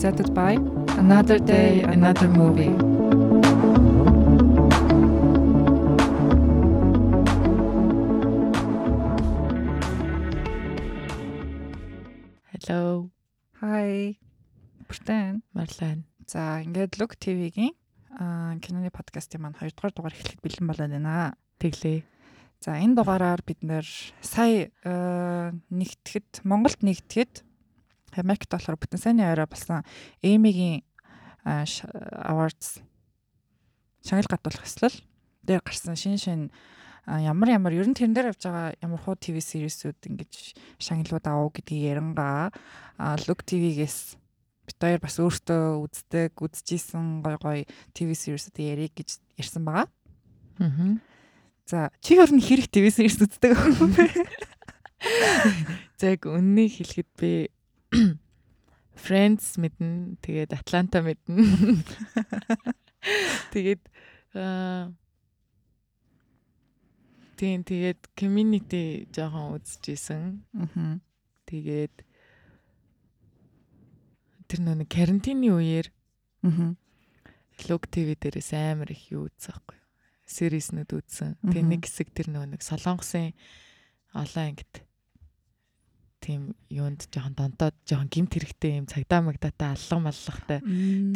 presented by Another Day, Another Movie. За, ингээд Look TV-гийн киноны подкастын маань 2 дугаар дугаар эхлэхэд бэлэн болоод байна. Тэглээ. За, энэ дугаараар бид нэр сая нэгтгэхэд Монголд нэгтгэхэд Америкт болохоор бүтэн сайнны орой болсон Эмигийн awards шагнал гадуулах ёслол дээр гарсан шин шин ямар ямар ер нь тэрэн дээр явж байгаа ямар хуу ТV сериусүүд ингэж шагналууд аваа гэдгийг ярангаа Look TV-гээс бид хоёр бас өөртөө үздэг, үзчихсэн гой гой ТV сериусүүд ярих гэж ярьсан байгаа. Аа. За чи ер нь хэрэг ТV сериус үздэг юм бэ? За яг үннийг хэлэхэд би Friends мэднэ, тэгээд Atlanta мэднэ. Тэгээд аа Тийм тэгээд community жоохон үзчихсэн. Аа. Тэгээд тэр нөө нэг карантины үеэр Аа. Look TV дээрээс амар их юу үзсэн байхгүй юу? Сериснүүд үзсэн. Тэгээ нэг хэсэг тэр нөө нэг Солонгосын олон ангит тийм юунд жоохон донтоод жоохон гимт хэрэгтэй юм цагдаа магдаатай аллах маллахтай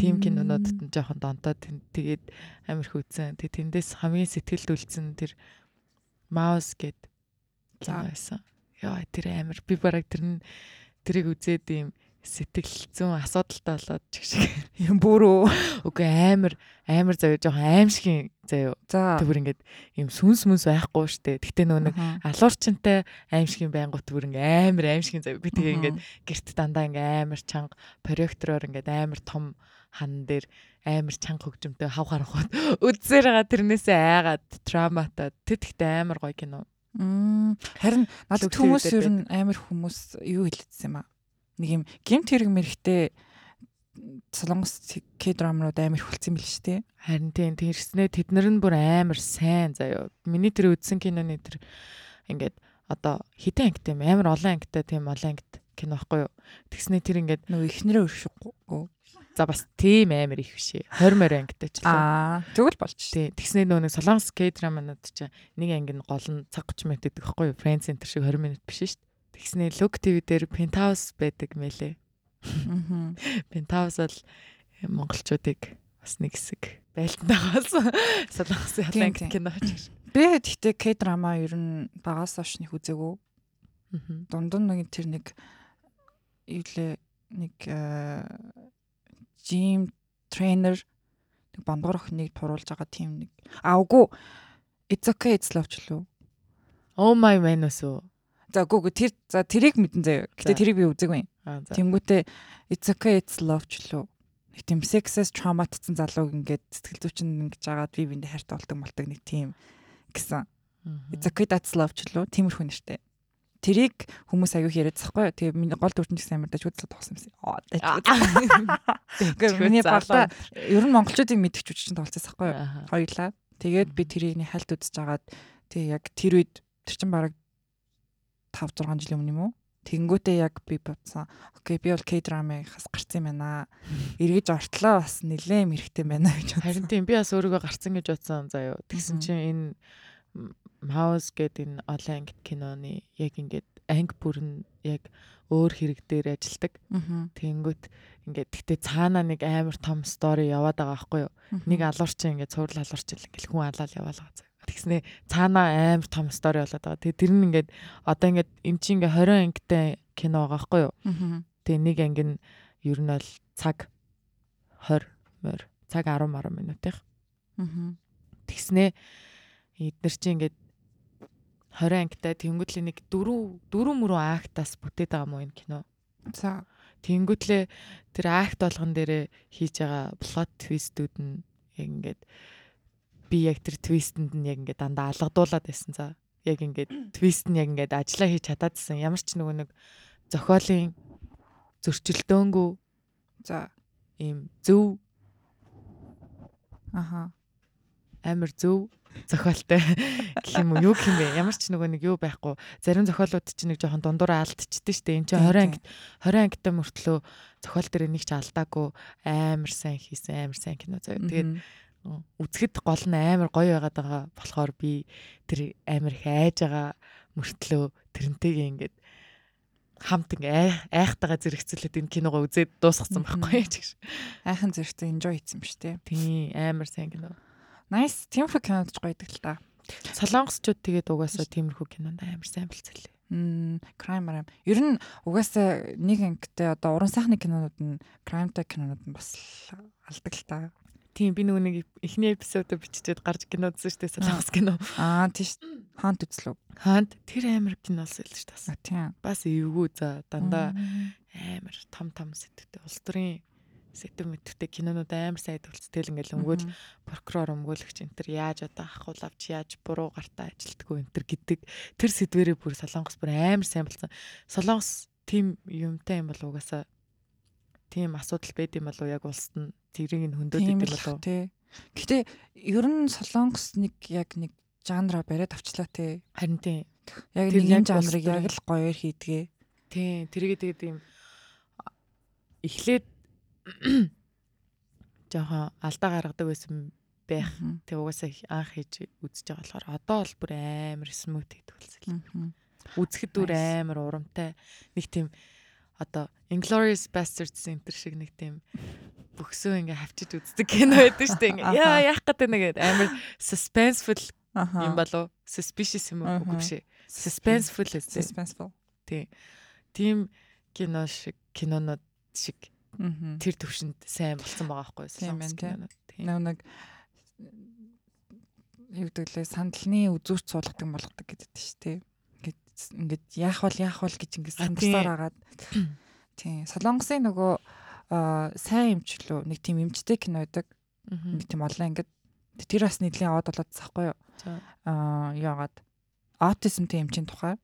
тийм кинонуудад нь жоохон донтоод тэгээд амар их үзсэн. Тэгээ тэндээс хамгийн сэтгэлд үлдсэн тэр Mouse гэд кино байсан. Яа тэр амар би бараг тэр нь тэрийг үзээд юм сэтгэл зүүн асуудалтай болоод чиг шиг юм бүрөө. Үгүй амар амар заяа жоохон аимшигын заяа. За. Тэр ингээд юм сүнс мүнс байхгүй штэ. Гэтэ нөө нэг Аха. алуурчинтай аимшигын байнгут бүр ингээ амар аимшигын заяа. Би тэгээ ингээд гэрт дандаа ингээ амар чанга проектороор ингээд амар том хан дээр амар чанга хөгжмөнтэй хав харахад үзсээр байгаа тэрнээсээ айгаад травматаа тэтгэхдээ амар гоё кино. Харин надад хүмүүс ер нь амар хүмүүс юу хэлсэн юм аа. Нэг юм гемт хэрэг мэрэгтэй солонгос К-драмнууд амар их болсон юм биш үү? Харин тийм тэрснээ тэд нар нь бүр амар сайн заяа. Миний тэр үзсэн киноны тэр ингээд одоо хитэн ангитай юм амар олон ангитай тийм олон ангит кино байхгүй юу. Тэгснээ тэр ингээд Нөгөө ихнэрээ өршөхгүй. за бас тийм амар их биш ээ. 20 морь ангитай ч лээ. Аа, тэгвэл болж шүү. Тийм. Тэгснээ нөгөө солонгос К-драманууд чинь нэг анги нь гол нь цаг 30 минут гэдэг байхгүй юу. Friends Center шиг 20 минут биш шүү дээ. Тэгснээ Look TV дээр Penthouse байдаг мэлээ. Аа. Penthouse бол монголчуудыг бас нэг хэсэг байлтнаагаас солонгосын Тийм, халанг тийм. кино ч Би гэхдээ К-драма ер нь багаас хойш нэг үзээгүй. гэсэн. Дундун нэг тэр нэг юу лээ нэг жим тренер нэг бондгор охиныг туруулж байгаа тийм нэг аа үгүй It's okay it's love ч лөө. Oh my man өсөө. За үгүй үгүй тэр за тэрийг мэдэн заяа. Гэтэ тэрийг би үзээгүй. Тэнгүүтээ It's okay it's love ч лөө. Нэг тийм sexes traumatсан залууг ингээд сэтгэл зүйчин ингэж жагаад би биндээ хайртай болдог молдог нэг тийм гэсэн. It's okay that's love ч лөө. Тиймэрхүү нэртэй. Тэрийг хүмүүс аягүй яриад захгүй. Тэгээ миний гол дүртэн гэсэн амар дажгуудлаа тоглосон юмсан. Аа. Гэхдээ миний балта ер нь монголчуудыг мэдчих үуч чинь тоглосон? Аа. Хоёлаа. Тэгээд би тэрийг хальт үзэж агаад тэгээ яг тэр үед тэр чин бараг 5 6 жилийн өмнө юм уу? Тэнгүүтээ яг би бодсон. Окей, би бол К-драмыг хас гарсан юм байна. Эргэж ортлоо бас нилээн мэрэгтэй байна гэж Харин бодсон. тийм би бас өөрийгөө гарцсан гэж бодсон заяа. Тэгсэн чинь энэ Mouse гэдэг энэ олон ангит киноны яг ингээд анги бүр нь яг өөр хэрэг дээр ажилдаг. Тэнгүүт ингээд тэгтээ цаанаа нэг амар том стори яваад байгаа байхгүй юу? Нэг алуурчин ингээд цуврал алуурчин ингээд хүн алаал яваалгаа. Тэгснээ цаанаа амар том стори болоод байгаа. Тэгээ тэр нь ингээд одоо ингээд эн чинь ингээд 20 ангитай кино байгаа байхгүй юу? Тэгээ нэг анги нь ер нь бол цаг 20 морь цаг 10 10 минутын. Тэгснээ эдгээр чи ингээд 20 ангитай тэнгуүтлийн нэг дөрөв дөрөв мөрөө актаас бүтээд байгаа мó энэ кино. За. Тэнгуүтлээ тэр акт болгон дээрээ хийж байгаа плот твистүүд нь ингээд би яг тэр твистэнд нь яг ингээд дандаа алгадуулаад байсан за. яг ингээд твист нь яг ингээд ажиллаа хийж чадаадсэн. Ямар ч нөгөө нэг зохиолын зөрчилдөөнгүй За. ийм зөв Аха. амар зөв зохиолтой гэх юм уу юу гэх юм бэ ямар ч нөгөө нэг юу байхгүй зарим зохиолууд чинь нэг жоохон дундуур алдчихдээ штэ энэ чинь 20 анги 20 ангитай мөртлөө зохиол дээр нэг ч алдаагүй амар сайн хийсэн амар сайн кино заяа тэгээд үзэхэд гол нь амар гоё байгаад байгаа болохоор би тэр амар их айж байгаа мөртлөө тэрнтэйгээ ингээд хамт ингээ айхтайгаа зэрэгцүүлээд энэ киногоо үзээд дуусгасан байхгүй ч гэж. Айхан зэрэгцээ enjoy хийсэн шүү дээ. Тийм амар сайн кино. Nice. Тиймэрхүү кинод ч гоё л та. Солонгосчууд тэгээд угаасаа тиймэрхүү кинонд амар сайн бэлцэлээ. Мм, crime crime. Ер нь угаасаа нэг ангитай одоо уран сайхны кинонууд нь crime-тай кинонууд нь бас алдаг л та. Тийм би нөгөө нэг эхний эпизодод биччихээд гарч кино үзсэн шүү дээ солонгос кино. Аа тийш хаант үзлөө. Хаант тэр амар кино л шүү дээ. Тийм. Бас эвгүй за дандаа амар том том сэтгтэй улс төрийн сэтэв мэтгтэй кинонууд амар сайн төгөлцтэй л ингээл өнгөөл прокурор өмгөөлөгч энэ төр яаж одоо ахуул авч яаж буруу гартаа ажилтдаггүй энэ төр гэдэг тэр сэдвэрээ бүр солонгос бүр амар сайн болсон. Солонгос тим юмтай юм болов угаасаа тийм асуудал байд юм болов яг улсад нь тэрийг нь хөндөд идэв болов. Тий. Гэтэ ер нь солонгос нэг яг нэг жанра бариад авчлаа тий. Харин тий. Яг нэг юм жанрыг яг л гоёор хийдгээ. Тий. Тэрийг тэгээд ийм эхлээд жоохон алдаа гаргадаг байсан байх. Тэг угаасаа анх хийж үзэж байгаа болохоор одоо бол бүр амар смут хийдэг болсон. Үзэхэд бүр амар урамтай. Нэг тийм одоо Inglorious Bastards энэ шиг нэг тийм бөхсөө ингээ хавчиж үздэг кино байдаг шүү дээ. Ингээ яа яах гэдэг нэг амар suspenseful юм болов suspicious юм уу үгүй биш. Suspenseful эсвэл suspenseful. Тийм. Тийм кино шиг кинонууд шиг тэр төвшөнд сайн болсон байгаа байхгүй юу? Тийм нэг юу гэдэг лээ сандалны үзүүрч суулгадаг болгодог гэдэг шүү дээ. Ингээд яах бол яах бол гэж ингээд сандрсаар агаад тийм солонгосын нөгөө сайн эмчлөө нэг тийм эмчтэй кино байдаг. Нэг тийм олон ингээд тэр бас нэлийн аваад болоод цахгүй юу? Аа яагаад аутизмтэй эмчийн тухай.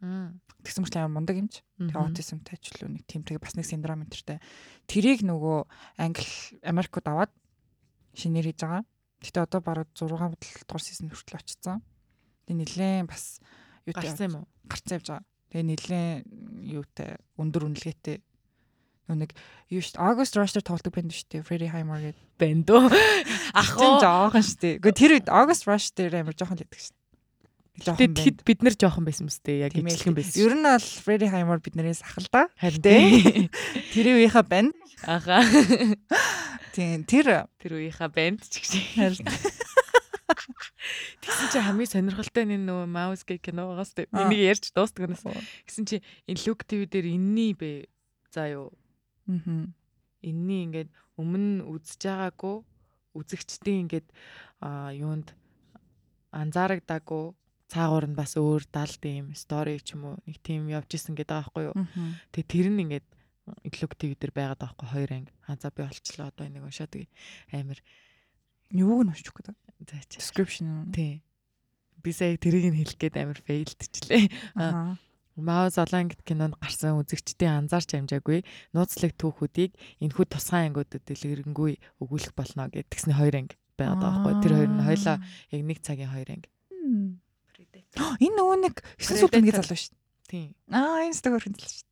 Тэгсэн мэт амар мундаг юмч. Тэгээ аутизмтай ч л нэг тэгээ бас нэг синдром энтертэй. Тэрийг нөгөө англи Америкууд аваад шинээр хийж байгаа. Гэтэ одоо бараг 6 дугаар сизон хүртэл очсон. Тэгээ нилээн бас юу гарсан юм уу? Гарсан явж байгаа. Тэгээ нилээн юутай өндөр үнэлгээтэй нэг юу шүү дээ. August Rush тоглодог банд шүү дээ. Freddie Highmore гэдэг банд уу? Ах уу жоохон шүү дээ. Гэхдээ тэр үед August Rush дээр амар жоохон л байдаг шүү жоохон тэгэд бид нар жоохон байсан мэт яг ижилхэн байсан. Ер нь бол Freddie Highmore биднээс ахал да. Харин тий. Тэр үеийнхаа банд. Аха. Тийм тэр тэр үеийнхаа банд ч гэж. Тэгсэн чи хамгийн сонирхолтой нь нөгөө Mouse гэх кино байгаас тий. Энийг ярьж дуустдаг нас. Гэсэн чи энэ Look TV дээр инний бэ. За юу. Аа. Инний ингээд өмнө үзэж байгаагүй үзэгчдийн ингээд юунд анзаарагдаагүй цаагуур нь бас өөр далд юм стори ч юм уу нэг тийм явж исэн гэдэг байхгүй юу. Тэгээ тэр нь ингээд тв дээр байгаад байгаа байхгүй хоёр анги. А за би олчлоо одоо энийг уншаад амар юуг нь уншчих гээд. Description. Тий. Би сая тэрийг нь хэлэх гээд амар фейлдчихлээ. Аа. Маа золон гэд кинонд гарсан үзэгчдийн анзаарч амжаагүй нууцлаг түүхүүдийг энэхүү тусгай ангиудад дэлгэрэнгүй өгүүлэх болно гэдгсний хоёр анги байгаад байгаа байхгүй. Тэр хоёр нь хоёлаа яг нэг цагийн хоёр анги. Энэ нөгөө нэг 9 сүүлдний залуу шүү. Тийм. Аа энэ стог хөрхөн залуу шүү.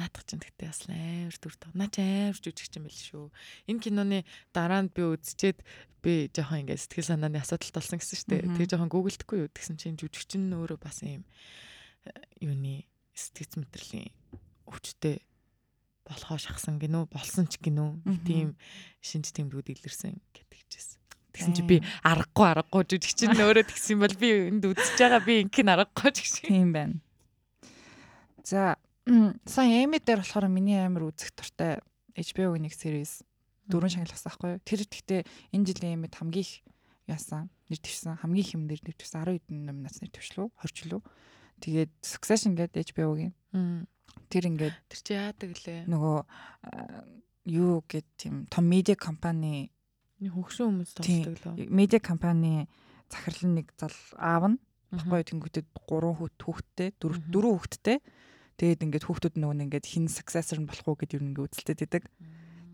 Наадах чинь тэгтээ бас амар дүр тав. Наа чи амар жүжигч юм байл шүү. Энэ киноны дараа нь би үзчихэд би жоохон ингээд сэтгэл санааны асуудалт болсон гэсэн шүү дээ. Тэгээ жоохон гуглдэхгүй юу гэсэн чинь жүжигч нь өөрөө бас юм э, юуны сэтгэц мэтрэлийн өвчтэй болохоо шахсан гинөө болсон ч гинөө тийм шинж тэмдгүүд илэрсэн гэдэг чийсэн. Тэгсэн чи би аргагүй аргагүй жүжиг чинь өөрөө тэгсэн бол би энд үзэж байгаа би инкийг аргагүй ч гэсэн. Тийм байна. За сайн Эми дээр болохоор миний амар үзэх дуртай HBO-гийн нэг series дөрөв шагналсан байхгүй юу? Тэр гэхдээ энэ жилийн Эмид хамгийн их яасан нэр твсэн хамгийн их юм нэр 10 хэдэн номинац нэр твшлүү 20 лөө. Тэгээд Succession гэдэг HBO-гийн. Тэр ингээд тэр чи яадаг лээ. Нөгөө юу гэд тийм том медиа компани Хөгшин хүмүүс тоглодог лөө. Медиа компани захирлын нэг зал аав нь Баггүй тэнгүүтээ 3 хүүхд хүүхдтэй, 4 4 хүүхдтэй. Тэгээд ингээд хүүхдүүд нөгөө нь ингээд хин successor нь болох уу гэдээ юу ингээд үзэлтэй байдаг.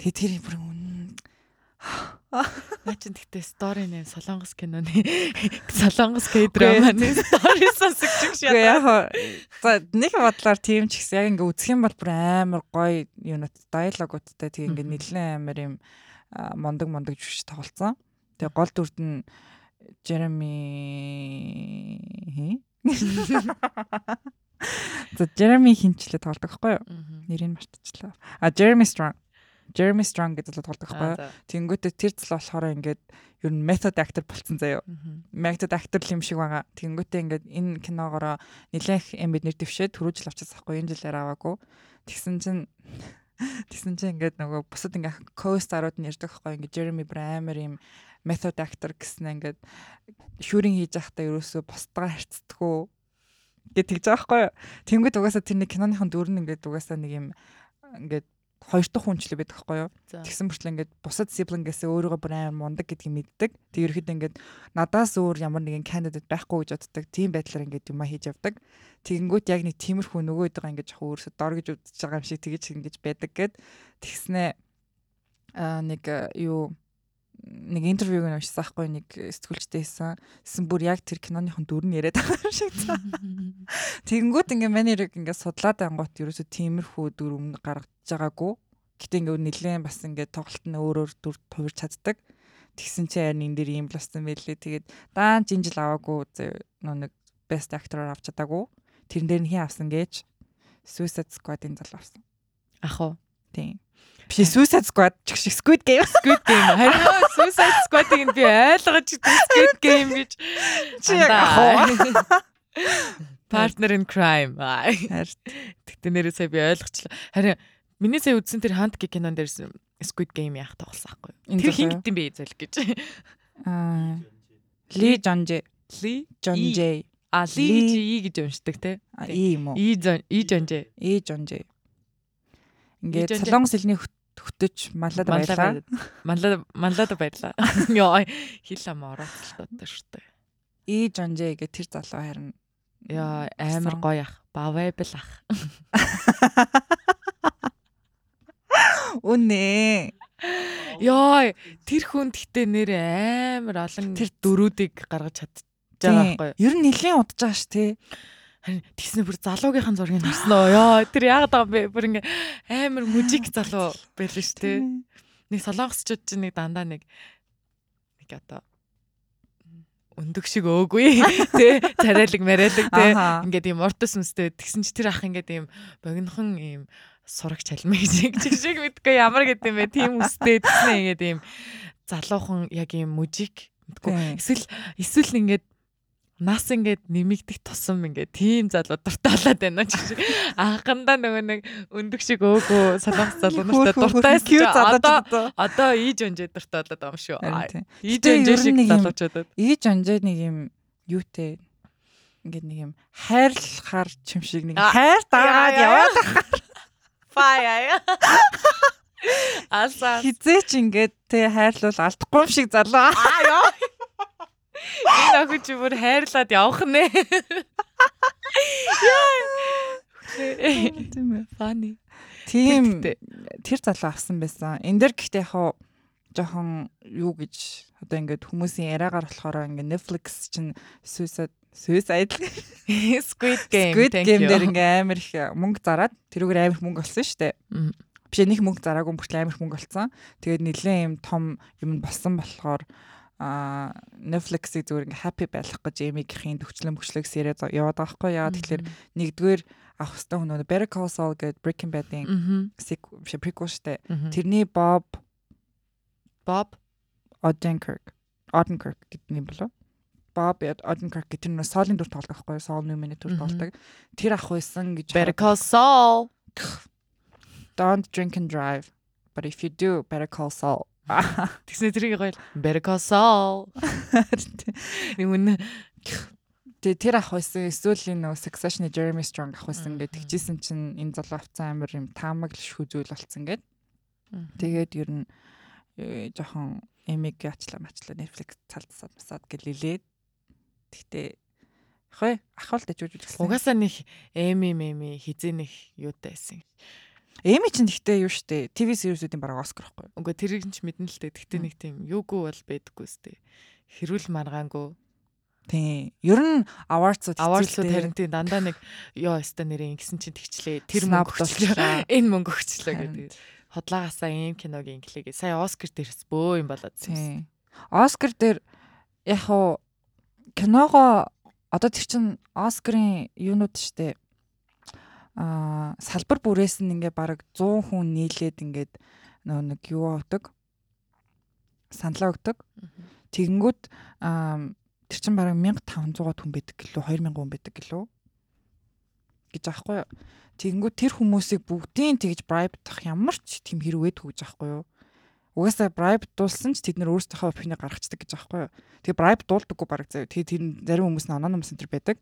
Тэгээд тэр бүр үнэн Наа чин тэгтээ story нэм Солонгос киноны Солонгос К-драманы story сонсогч шиг яа. За нэг бодлоор тийм ч гэсэн яг ингээ үзэх юм бол бүр амар гоё юунот диалогуудтай тийм ингээ нэлээд амар юм мондог мондог жүжиг тоглолцсон. Тэгээ гол дүрд нь Jeremy За Jeremy хинчлээ тоглодог байхгүй юу? Нэрийг мартчихлаа. А Jeremy Strong. Jeremy Strong гэдэг л тоглодог байхгүй юу? Тэнгүүтээ тэр зал болохоор ингээд ер нь method actor болцсон заяо. Method actor юм шиг байгаа. Тэнгүүтээ ингээд энэ киногоороо нэлээх юм бид нэр дэвшээ төрүүжл авчихсан байхгүй энэ жилээр аваагүй. Тэгсэн чинь Тэгсэн чинь ингээд нөгөө бусад ингээд co-starууд нь ярьдаг байхгүй ингээд Jeremy Brammer юм method actor гэсэн ингээд шүүрийн хийж байхдаа ерөөсөө бусдгаа харьцдаггүй гэж тэгж байгаа байхгүй юу. Тэнгүүд угаасаа тэр нэг киноныхон дүр нь ингээд угаасаа нэг юм ингээд хоёр дахь хүнчлэг байдаг байхгүй юу. Тэгсэн мөрчлөө ингээд бусад сиблингээс өөрийгөө бүр амар мундаг гэдгийг мэддэг. Тэг ерөөхдөө ингээд надаас өөр ямар нэгэн кандидат байхгүй гэж боддог. Тийм байдлаар ингээд юма хийж явдаг. Тэгэнгүүт яг нэг тиймэрхүү нөгөө идэга ингээд жоохон өөрөөсөө дор гэж үзэж байгаа юм шиг тэгэж ингэж байдаг гэд тэгснэ аа нэг юу нэг интервьюг нь уншсан хгүй нэг сэтгүүлчтэй хийсэн. Тэсэн бүр яг тэр киноныхон дүр нь яриад байгаа юм шиг цаа. Тэгэнгүүт ингээ манерыг ингээ судлаад ангуут ерөөсө тиймэрхүү дүр өмнө гаргаж байгаагүй. Гэтэ ингээ нэлээд бас ингээ тоглолт нь өөрөөр дүр хувирч чаддаг. Тэгсэн чи харин энэ дэр юм болсон байлээ. Тэгээд даан жинжил аваагүй нэг best actor авч чадаагүй. Тэрэн дээр нь хин авсан гэж Suicide Squad-ын зал авсан. Ах уу. Тийм. Биш Suicide Squad ч шиг Squid Game. Squid Game. Харин Suicide Squad-ыг би ойлгож Squid Game гэж чи яг ах. Partner in crime. Тэгтээ нэрээ сая би ойлгочлаа. Харин миний сая үзсэн тэр Hunt гэх кинон дээр Squid Game яах тоглосон байхгүй юу? Тэр хин гэтэн бэ зэлг гэж. Аа. Ли Жонжэ. Ли Жонжэ. А Ли гэж И гэж уншдаг те. И юм уу? И И Жонжэ. И Жонжэ. Ингээд солонгос хэлний хөтөж маллаад баярлаа. Маллаа маллаад баярлаа. Йоо хэл ам орооцолтой шүү дээ. И Жонжэ гэх тэр залуу харин яа амар гоё ах. Бавайбл ах. Үнэ. Йоо тэр хүн гэхдээ нэр амар олон тэр дөрүүдийг гаргаж чадчих байгаа байхгүй юу? Ер нь нэлийн удаж байгаа ш тий. Тэгснэ бүр залуугийнхан зургийг харсан уу? Йоо, тэр яагаад байгаа бэ? Бүр ингээ амар мужик залуу байлаа шүү дээ. Нэг солонгосчууд чинь нэг дандаа нэг нэг одоо өндөг шиг өөгүй тий царайлаг мараалаг тий ингээд юм уртас өмстэй тэгсэн чи тэр ах ингээд юм богинохон юм сураг чалмыг шиг шиг мэдгүй ямар гэдэг юм бэ? Тийм үстэй тэгснэ ингээд юм залуухан яг юм мужик мэдгүй. Эсвэл эсвэл ингээд нас ингээд нэмэгдэх тусам ингээд тийм залуу дуртаалаад байна ч шиг. Анхандаа нөгөө нэг өндөг шиг өөгөө солонгос залуу нартай дуртайсан одоо одоо ийж онжээ дуртаалаад байгаа юм шүү. Ийж онжээ шиг залуучуудад. ийж онжээ нэг юм юутэй ингээд нэг юм хайрлахаар чим шиг нэг хайр даагаад яваад фая Аса хизээч ингээд тэ хайрлуул алдахгүй юм шиг залуу аа ёо Энэ охин чи бүр хайрлаад явах нэ. Яа. Тийм ээ. Funny. Тийм тэр залуу авсан байсан. Энд дэр гэхдээ яг жоохон юу гэж одоо ингээд хүмүүсийн яриагаар болохоор ингээд Netflix чинь Suicide Suicide Squid Game Squid Game дээр ингээд амар их мөнгө зараад тэрүүгээр амар их мөнгө олсон шүү дээ. Биш нэг мөнгө зараагүй бүртэл амар их мөнгө олцсон. Тэгээд нэлээд юм том юм болсон болохоор а Netflix-ийг зүгээр ингээ happy байх гэж Amy-ийн төвчлэн мөчлөг сериа яваад байгаа хгүй яа. Тэгэхээр нэгдүгээр авах хэвээр хүн Better Call Saul гэдэг Breaking Bad-ийн prequel штэ тэрний Bob Bob? Odenkirk. Odenkirk гэдэг юм болов. Bob Odenkirk гэдэг нь Saul-ын дүр тоглох байхгүй Saul Newman-ийн дүр тоглодог тэр ах байсан гэж Better Call Saul. Don't drink and drive. But if you do Better Call Saul Тэгснэ тэрийг гоё Saul. Нэг үнэ Тэгээ тэр ах байсан эсвэл энэ Succession-ы Jeremy Strong ах байсан гэдэг тэгжсэн чинь энэ залуу авцсан амар юм таамаг л шүү зүйл болцсон гэд. Тэгээд ер нь э, жоохон эмиг ачлаа мачлаа Netflix цалдсаад масаад гэлэлээд. Тэгтээ Хөөе ахвал дэжүүж үзсэн. Угаасаа нэг эми меми хизээ нэг юутай байсан. Эми ч гэхдээ юу штэ ТV series-үүдийн бараг Оскар ихгүй. Үгүй тэрийг ч мэднэ л дээ. Тэгтээ нэг тийм юугүй бол байдаггүй сте. Хэрүүл маргаангүй. Тийм. Ер нь awards-ууд Awards-ууд харин тийм дандаа нэг ёо өстө нэрээ ингэсэн чинь тэгчлээ. Тэр мөнгө өгчлээ. Энэ мөнгө өгчлээ гэдэг. Хотлаагасаа ийм киног инглигээ. Сая Оскар дээрс бөө юм болоод Тийм. Оскар дээр яг хуу киногоо одоо тэр чин Оскарын юунууд штэ аа салбар бүрээс нь ингээ баг 100 хүн нийлээд ингээд нөө нэг юу авдаг саналаа өгдөг. Тэгэнгүүт аа тэр чин бараг 1500 хүн байдаг гэлөө 2000 хүн байдаг гэлөө гэж аахгүй юу. Тэгэнгүүт тэр хүмүүсийг бүгдийн тэгж bribe-тах ямар ч тийм өгдөг гэж аахгүй юу. Угаасаа bribe дуулсан ч тэд нар өөрсдийнхөө опинийг гаргацдаг гэж аахгүй юу. Тэгээ bribe дуулдаггүй бараг заяа. Тэгээ тэр зарим хүмүүс нь номс энэ байдаг.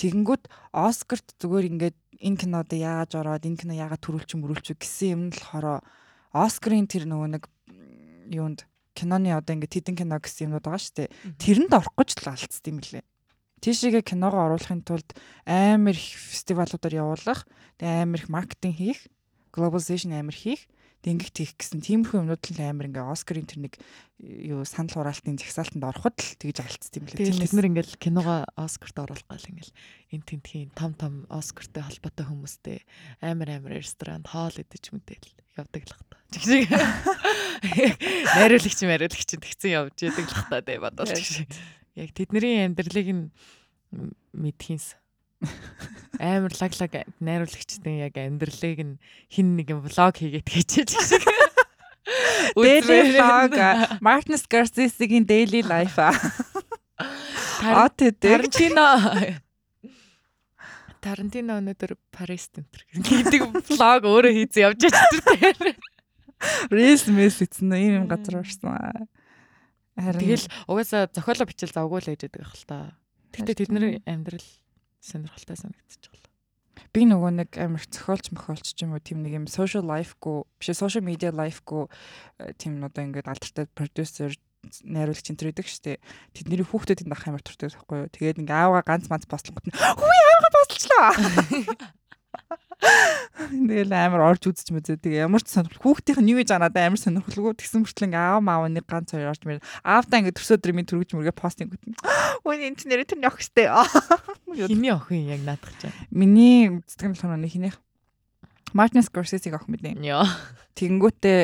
Тэгэнгүүт Оскарт зүгээр ингээд энэ кинод яагаад ороод энэ кино яагаад төрүүлч мөрүүлч гэсэн юм л хороо Оскарын тэр нөгөө нэг юунд киноны одоо ингээд хідэн кино гэсэн юмнууд байгаа шүү дээ. Тэрэнд орох гэж л алдсан юм лээ. Тийшээгээ киногоо оруулахын тулд амар их фестивалуудаар явуулах, тэгээ амар их маркетинг хийх, globalization амар хийх, тэнгих тийх гэсэн тиймэрхүү юмнууд л амар ингээ Оскарын тэр нэг юу санал хураалтын жагсаалтанд ороход л тэгж алдсан юм лээ. Тэгээд бид нар ингээл киногоо Оскарт оруулах гал ингээл эн тентхийн том том Оскартай холбоотой хүмүүстэй амар амар ресторан хоол идэж мэдээл явдаг л хата. Чиг шиг найруулагч найруулагч тэгсэн явж яадаг л хата тий бодвол. Яг тэдний амьдралыг нь мэдхийнс амар лаглаг найруулагчдын яг амьдралыг нь хин нэгэн влог хийгээд хийчихэж шиг. Daily vlog Martin Scorsese-гийн daily life. Тарантино Тарантино өнөөдөр Парис тентэр гэдэг влог өөрөө хийсэн явж байгаа. Reels мэс эцэн ийм юм газар орсон. Харин тэгэл угаасаа зохиолоо бичил завгүй л ээжэдэг байх л та. Гэтэ тэдний амьдрал сонирхолтой санагдчих жоо. Би нөгөө нэг амар зохиолч мохиолч ч юм уу тийм нэг юм social life-гүй биш social media life-гүй тийм одоо ингээд алдартай продюсер найруулагч энэ төр идэг штэ. Тэдний хүүхдүүд энэ ах амар туртай байхгүй юу. Тэгээд ингээ аавга ганц манц бослонгот нь хүү аавга бослоо. Тэгэл амар орж үзэж мэзээ. Тэгээ ямар ч сонирхол хүүхдийнх нь юу гэж анаад амар сонирхолгүй тэгсэн мөртлөө ингээ аав маав нэг ганц хоёр орж мэр. Аавтаа ингээ төрсөдөр минь төрөж мөргөө постинг гүтэн. Өө энэ нэр тэр нөх штэ. Хиний охин яг наадах чам. Миний үздэг нь тоноо хинийх. Мартин Скорсесег охин мэдээ. Яа. Тэгэнгүүтээ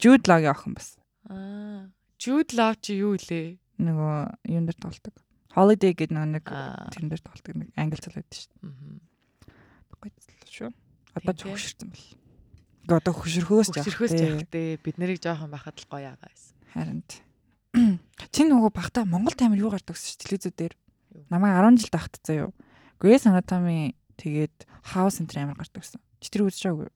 Jude Law-гийн охин бас. Аа. Jude Law чи юу илээ? Нөгөө юун дээр тоглодог. Holiday гэдэг нэг тэрэн дээр тоглодог нэг англи цал байдаг шүү дээ. Гоё шүү. Одоо ч хөшөрсөн бэл. Гэ одоо хөшөрхөөс жаах. Хөшөрхөөс жаах дээ. Бид нарыг жоохон бахад л гоё агаа байсан. Харин. Чи нөгөө багтаа Монгол таймер юу гардаг шүү телевизүүд дээр. Намайг 10 жил тахт заяа. Grey's Anatomy тэгээд House энэ амар гардаг гэсэн. Чи тэр үзэж байгаагүй юу?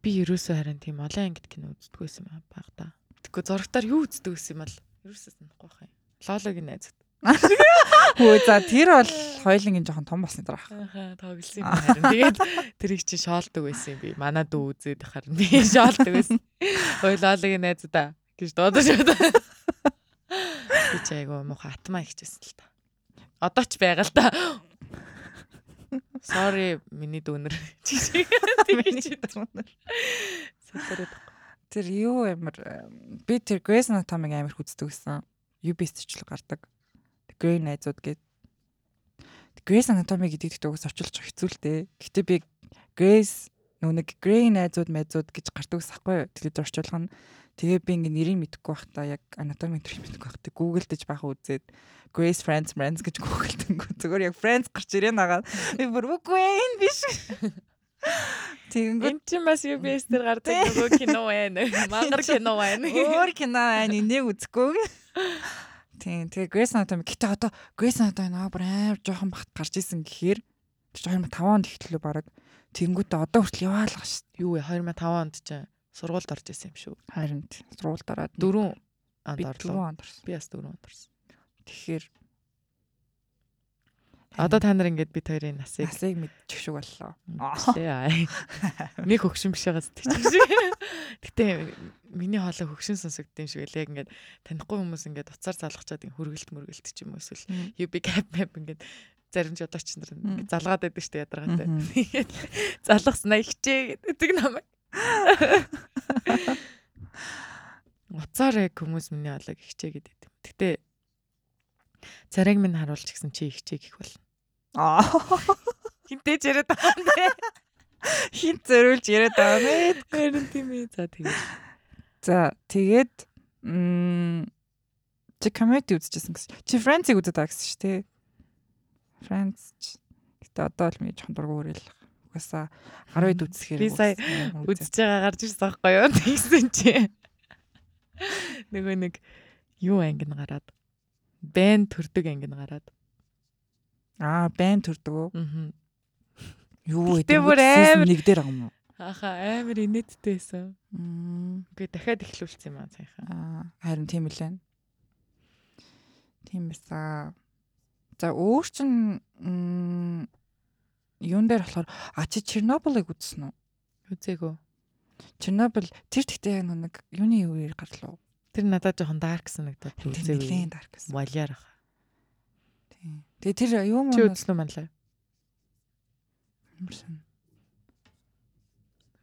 Би ерөөсөө харин тийм олон ангид кино үздэггүй юм багтаа. Тэгэхгүй зурагтаар юу үздэг гэсэн юм бол ерөөсөө санахгүй байх юм. Лологийн найз. Хөө за тэр бол хоёлынгийн жоохон том болсны дараа. Ахаа тоглосон юм харин. Тэгээд тэрийг чи шоолдог байсан юм би. Манай дүү үзээд харин би шоолдог байсан. Хоёлологийн найзуудаа гэж дуудаж байна. Би ч айгу муухай атмаа ихчихсэн л та. Одоо ч байгаа л та. Sorry миний дүүнер. Миний дүүнер. Сэтэрэг тэр юу амар би тэр Grey's Anatomy амар хүздэг гэсэн. UB-с ч л гардаг. Grey найзууд гээд Grey's Anatomy гэдэг ихтэй угс орчуулж хэцүү л дээ. Гэтэ би Grey's нөгөө нэг Grey найзууд найзууд гэж гардаг ус ахгүй телевизээр орчуулах нь. Тэгээ би ингээ нэрийг мэдэхгүй байхдаа яг Anatomy төрийг мэдэхгүй байхдаа Google дэж баха үзээд Grey's Friends Friends гэж гуглдангүү. Зүгээр яг Friends гарч ирээ нагаад би бүр үгүй энэ биш. Тэгэнгүүт энэ ч бас UBS дээр гардаг нөгөө кино байна. Мангар кино байна. Өөр кино байна. Энийг үзэхгүй. Тийм. Тэгээ Grace Anatomy гэтээ одоо Grace Anatomy наа бүр амар жоохон бахт гарч исэн гэхээр 2005 онд ихтлээ баг. Тэнгүүтээ одоо хүртэл яваалгаа шүү. Юу вэ 2005 онд ч сургуульд орж исэн юм шүү. Харин сургуульд ороод 4 онд орлоо. Би бас 4 онд орсон. Тэгэхээр Одоо та нар ингээд бид хоёрын насыг насыг мэдчих шиг боллоо. Нэг хөгшин биш байгаас тэгчих шиг. Гэтэ миний хоолой хөгшин сонсогдсон шиг л яг ингээд танихгүй хүмүүс ингээд уцаар залгачаад хөргөлт мөргөлт ч юм уу эсвэл UB cap map ингээд зарим жолооч нар ингэ залгаад байдаг шүү дээ ядаргаатай. Тэгээд залгаснаа ихчээ гэдэг намайг. Уцаар яг хүмүүс миний олог ихчээ гэдэг. Гэтэ царайг минь харуулж гисэн чи ихчээ гэх бол. Аа. Хинтээ ч яриад байгаа юм бэ? Хин зөрүүлж яриад байгаа мэд. Харин тийм ээ. За тэгээд За тэгээд м чи comedy үзчихсэн гэсэн. Чи Friends-ийг үзээд байгаа гэсэн шүү дээ. Ч- Гэтэ одоо л ми жоохон дургу өрөөл. Угаасаа 12-д үзэхээр. Би сая үзэж байгаа гарч ирсэн байхгүй юу? Тэгсэн чи. Нөгөө нэг юу анги нь гараад бэн төрдөг анги нь гараад. Аа, байн төрдөг. Аа. Юу гэдэг амар- нэг дээр байгаа юм уу? Аха амар инээдтэй байсан. Үгүй дахиад эхлүүлсэн юм аа саяхан. Аа, харин тийм үлээ. Тийм эсаа. За өөр чин м, юун дээр болохоор а чи Чернобылыг үзсэн үү? Үзээгөө. Чернобыль тэр тэгтээ нэг юуны үеэр гарлуу. Тэр надад жоохон дарк санагдаад үзээгүй. дарк гэсэн. Валиар ах. Тэгээ тэр юу Чи мөн үзсэн үү манлаа?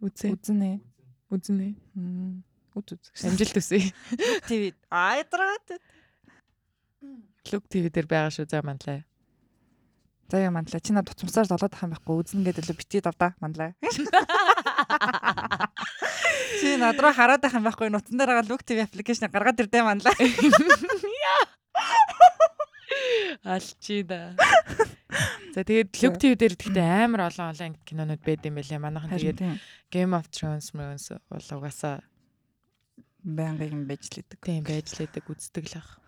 Үзээ. үзнэ. Үзнэ. Мм. Үз үз. Амжилт төсөө. ТV. Айдраад. Лук ТV дээр байгаа шүү за манлаа. За яа манлаа. Чи надад тутамсаар золоод ах юм байхгүй үзнэ гэдэг л бити давда манлаа. Чи надруу хараад ах юм байхгүй нутан дээр байгаа Look TV аппликейшн гаргаад ирдэ манлаа. Алчи да. За тэгээд Лук ТV дээр гэхдээ амар олон олон англи кинонууд байд юм байлээ. Манайхан тэгээд Game of Thrones мөрөөс бол угаасаа байнга юм байж лээдэг. тийм байж лээдэг үздэг л ах.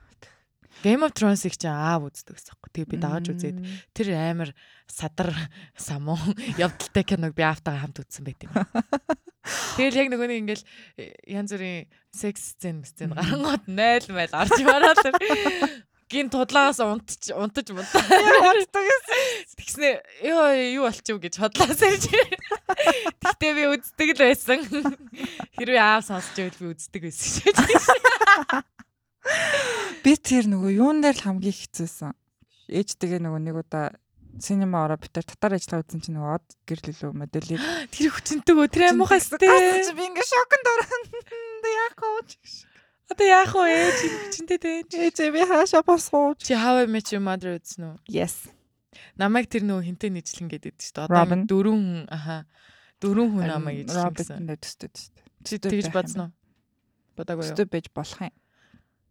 Game of Thrones-ыг чи аав үздэг гэсэн юм. Тэгээ би дааж үзээд тэр амар садар самуу явдалтай киног би аавтайгаа хамт үзсэн байт юм. Тэгэл яг нөгөө нэг ингээл э, янз бүрийн секс сцен сцен гарангууд 0 майл орж мараад тэр гин тудлаагаас унтж унтаж мунтаа. Боддог гэсэн. Тэгснэ ёо юу болчих вэ гэж бодлоос ирж. Тэгтээ би үздэг л байсан. Хэрвээ аав сонсч байвал би үздэг байсан шүү. Би тэр нөгөө юун дээр л хамгийн хэцүүсэн. Ээжтэйгээ нөгөө нэг удаа синема ороо битэр татар ажиллаа үзсэн чинь нөгөө од гэрэл илүү моделийг Тэр хүчнэдэг өө тэр сте. чи би ингээ шоконд орсон. Яг хооч. Одоо яах вэ? Чи хүчнэтэй дээ. Ээжээ би хаашаа босгооч. Чи How I Met Your Mother үзсэн үү? Yes. Намайг тэр нөгөө хинтээ нийцлэн гэдэг шүү дээ. Одоо дөрвөн хүн аха дөрвөн хүн намайг Роберт гэсэн. Чи тэгж бодсон уу? Бодаагүй юу? Төстэй байж болох юм.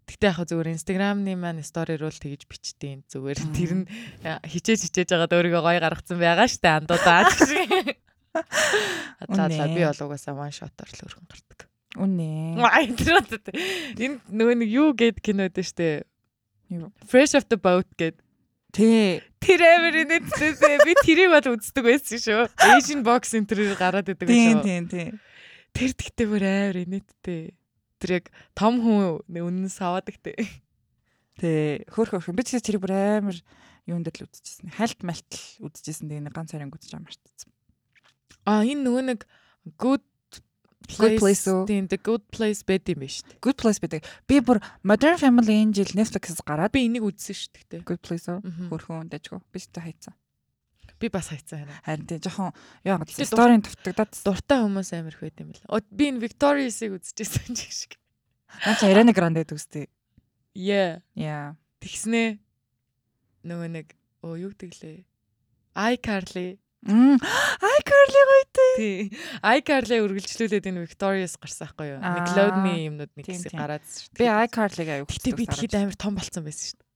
Гэтэ яг зүгээр Instagram-ны маань story руу л тэгж бичтiin зүгээр тэр нь хичээж хичээж байгаад өөрийгөө гоё гаргацсан байгаа штэ андуудаа. Адлаа Үнэ. би бол угаасаа one shot-оор л өргөн гардаг. Үнэ. Маа энэ нөгөө нэг юу гээд кинод штэ. Юу? Fresh off the boat гээд Тэ. тэр амир нэцтэй би тэрийг бол үздэг байсан шүү. Asian box энэ төрөөр гараад идэг байсан. тийм тийм. Тэр тэгтээ бүр амир нэттэй. Тэр яг том хүн үнэн саваад ихтэй. Тэ. Хөөх хөөх. Би ч тэр бүр амар юунд л үзчихсэн. Хальт малт л үзчихсэн. Тэгээ нэг ганц харин үзэж байгаа мартсан. А энэ нөгөө нэг good Good Place үү? Тийм the good place байд юм биш үү? Good Place байдаг. Би бүр Modern Family энэ жил Netflix-с гараад Би энийг үзсэн шүү дээ. Good Place? Мгм. Хөрхөн дажгүй. Би ч та хайцсан. Би бас хайцсан хараа. Харин тий жоохон яа гэдэг сторийн тавтагдаад. Дуртай хүмүүс амир их байд юм. Оо, Би энэ Victorious-ыг үзчихсэн ч шиг. Наа чи Ariana Grande дүүстэй. Yeah. Яа. Тэгснэ нөгөө нэг оо юу гэдэглээ. iCarly. Мм. Ай Carly гойтой. Тий. iCarly үргэлжлүүлээд энэ Victorious гарсан байхгүй юу? Nickelodeon-ы юмнууд нэг хэсэг гараад шүү дээ. Би Ай Carly-г аяа Гэтэ би тэгэхэд амир том болцсон байсан шүү дээ.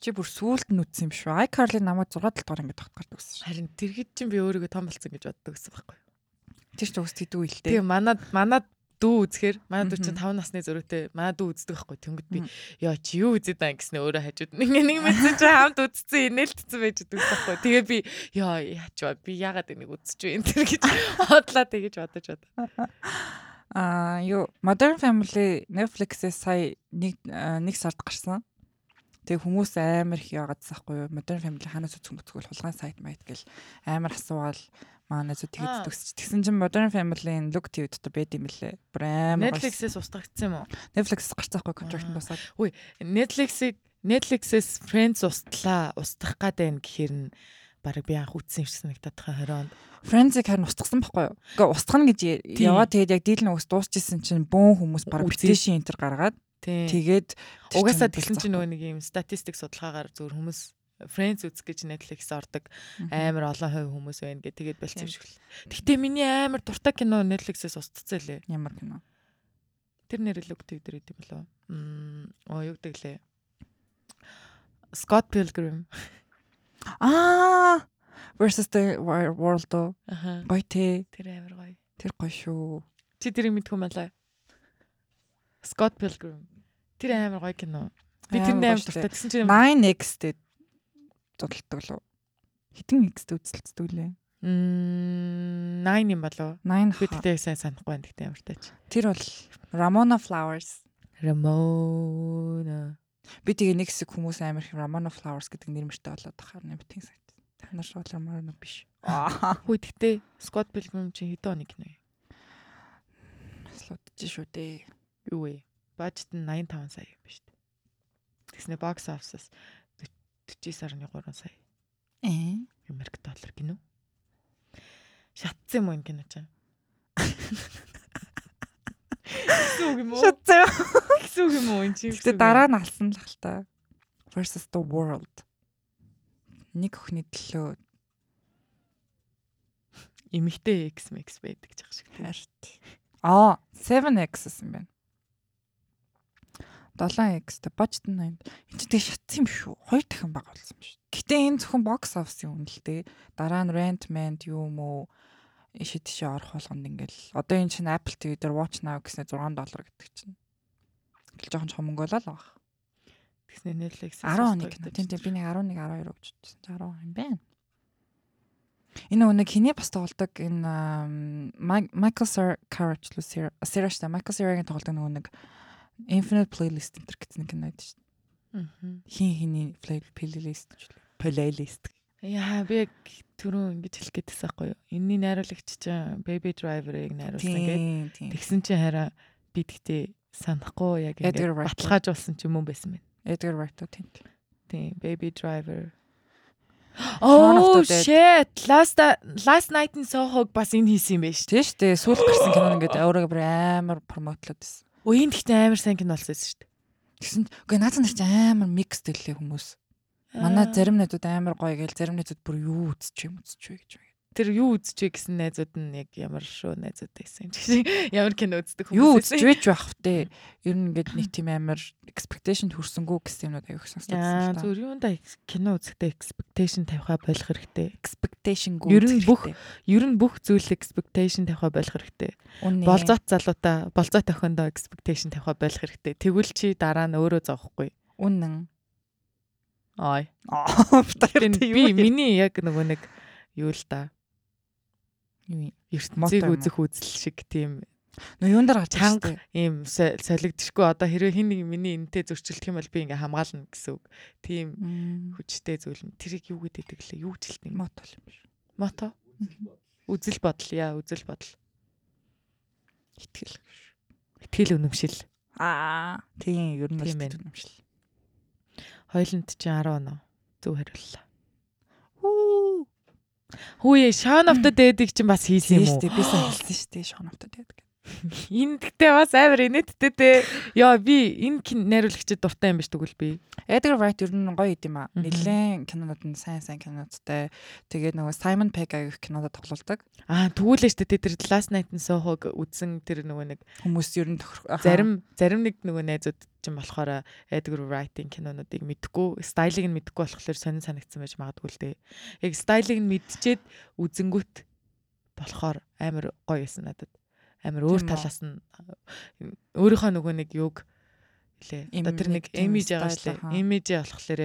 чи бүр сүулт нь үтсэн юм шүү. Ай Carly намайг 6 7 дугаар ингээд тогтгардаг гэсэн шүү. Харин тэрхэд чинь би өөрийгөө том болцсон гэж боддог гэсэн байхгүй юу? Тэр ч үс тэдүү илтэй. Тэгээ манад манад дүү үзэхээр манад дүү чинь Мгм. 5 насны зөрүүтэй манад дүү үздэг байхгүй. Тэнгод би яа чи юу үзээд байгаа гэснээр өөрөө хажууд нэг нэг мэдсэн чи хамт үзсэн инээлтсэн байж байгаа байхгүй. Тэгээ би яа яач ба би яагаад энийг үзэж энэ төр гэж бодлаа тэгэж бодож бод Аа юу Modern Family Netflix-ээс сая нэг нэг сард гарсан. Тэгээ хүмүүс амар их яагаадсан хгүй юу? Modern Family ханаас үзэх мөцгөл хулгайн сайт майт гэл амар асуувал манай зү Аа. тэгээд төгсч. Тэгсэн чинь Modern Family-ийн Look TV дотор байд юм лээ. Бүр амар. Netflix-ээс устгагдсан юм уу Netflix гарцсан хгүй контракт Аа. босаад. Netflix-ийг Netflix-с Friends устлаа, устгах гад байна гэхээр нь барыг би анх үтсэн юм шиг санагдаад байгаа 20 онд. Friends-ийг харин устгасан байхгүй юу? Гэхдээ устгах нь гэж яваа тэгээд яг дийл нөгөөс дуусчихсан чинь бөөн хүмүүс бараг petition энтер гаргаад тэгээд угаасаа тэгсэн чинь нөгөө нэг юм статистик судалгаагаар зөвөр хүмүүс Friends үзэх гэж Netflix ордог амар олон хувь хүмүүс байна гэх тэгээд болчих юм шиг л. Гэтэ миний амар дуртай кино Netflix-ээс устцсан лээ. Ямар кино? Тэр нэр л өгдөг дэр идэм болов. Оо юу гэдэг лээ. Scott Pilgrim. Аа versus the world. Гоё те. Тэр амар гоё. Тэр гоё шүү. Чи тэрийг мэдгүй юм байна. Scott Pilgrim. Тэр амар гоё кино. Би тэр амар дуртай гэсэн чинь 9X-тэй зодтолдог лу. Хитэн X-тэй үзэлцдэг лээ. Мм 9 юм болов. 9 Би тэгтээ сайн санахгүй байна тэгтээ ямар тач. Тэр бол Ramona Flowers. Ramona. Би тэгээ нэг хэсэг хүмүүс амар их Ramona Flowers гэдэг нэр мөртэй болоод тахаар нэг битгий сайт. Та нар шууд Ramona биш. Хүй тэгтээ Scott Pilgrim чи хэдэн оны кино юм? Слуудж шүү дээ. Юу вэ? Бажет нь 85 сая юм ба шүү дээ. Тэгснэ бокс офисаас 49.3 сая. Э. Америк доллар гинөө. Шатсан юм уу энэ кино чинь? Гэсэн үг юм уу? Шатсан. Гэсэн үг юм уу энэ чинь? Гэтэ дараа нь алсан л хальтаа. Versus the world. Нэг өхний төлөө эмэгтэй X Max байдаг ч ах шиг. харт. Аа, 7X гэсэн байна. 7X тэ budget нь 8. Энд чинь тэг шатсан юм шүү. Хоёр дахин бага болсон юм шүү. Гэтэ энэ зөвхөн box office-ийн үнэлтэй. Дараа нь rent mand юу юм уу? иши тийшээ орох болгонд ингээл одоо энэ чинь Apple TV дээр Watch Now гэснээр 6 доллар гэдэг чинь. Ингээл жоохон чом мөнгө болоо л баг. Тэгснэ Netflix 10 хоног. Тийм тийм би нэг 11 12 өгч утсан. 10 юм байна. Энэ өнөг хиний бас тоглодог энэ Michael Cera ч лүү Cera Cera Michael Cera-гийн тоглодог нэг Infinite Playlist энэ гэсэн кино байдаг шүү дээ. Аа. Хин хиний playlist ч лээ. Playlist. Яа би яг түрүү ингэж хэлэх гээдсэн байхгүй юу? Энийний найруулагч чинь Baby Driver-ыг найруулсан гэдэг. Тэгсэн чинь хараа би тэгтээ санахгүй яг ингэ баталгаажуулсан ч юм уу байсан байна. Edgar Wright тийм. Тийм, Baby Driver. Oh shit. Last last night in Soho-г бас энэ хийсэн юм байна шүү. Тийм шүү дээ. Сүүлд гарсан кино ингээд өөрөө бүр амар промотлоод байсан. Энэ гэхдээ амар сайн кино болсон шүү дээ. Тэгсэн үгүй наацсан нар чи амар микс дэлээ хүмүүс. Манай зарим найзууд амар гоё гээл зарим найзууд бүр юу үзчих юм үзчих вэ гэж байна. Тэр юу үзчихвэ гэсэн найзууд нь яг ямар шүү найзууд байсан юм чи ямар кино үздэг хүмүүс Юу байсан? үзчих вэж байх втэ. Ер нь ингээд нэг тийм амар expectation хүрсэнгүү гэсэн юмнууд аяг Аа сонсдогсан л та. зүгээр юунда кино үзэхдээ expectation тавихаа болох хэрэгтэй. expectation гоо. Ер нь бүх- Ер нь бүх зүйл expectation тавихаа болох хэрэгтэй. Болзоот залуута болзоот охиндоо expectation тавихаа болох хэрэгтэй. Тэгвэл чи дараа нь өөрөө зовхгүй. үнэн. Ой. Би миний яг нөгөө нэг юу л да. Юу ертөнцийг үзэх үзэл шиг тийм нөө юун дээр гарч Чанга. ийм со- солигдчихгүй одоо хэрвээ хин нэг миний энэтэй зөрчилдөх юм бол би ингээ хамгаална гэсэн үг. Тийм хүчтэй зүйл нь тэрийг юу гэдэг лээ? Юу юм. Мото юм биш. Мото. Үзэл бодол яа, үзэл бодол. Итгэл. Итгэл үнэмшил. Аа тийм ер нь Тийм бол байна. юм шил. Хойлонд чи 10 оноо. Зөв хариуллаа. Хүү. Хүүе, Shaun of the Dead-ийг чинь бас хийсэн Тийм юм уу? шүү дээ. Би сайн хэлсэн шүү дээ. Шонавтад байдаг. Энэ гэтээ бас амар инээдтэй те. Яа би энэ найруулагчид дуртай юм биш тэгвэл би. Edgar Wright ер нь гоё идэм аа. Нилээн кинонууд нь сайн сайн киноудтай. Тэгээд нөгөө Simon Pegg аяг кинодод тоглолдог. Аа тэгвэл штэ те тэр Last Night in Soho-г үзсэн тэр нөгөө нэг Хүмүүс ер нь зарим зарим нэг нөгөө найзууд чинь болохоор Edgar Wright-ийн кинонуудыг мэдгүй, стайлыг нь мэдгүй болохоор сонин санагдсан байж магадгүй л дээ. Яг стайлыг нь мэдчихэд үзэнгүүт болохоор амар гоё байсан надад. Амар өөр талаас нь өөрийнхөө нөгөө нэг юг лээ. Одоо тэр нэг Имиж, байгаа шлээ. аха. Имижээ болохоор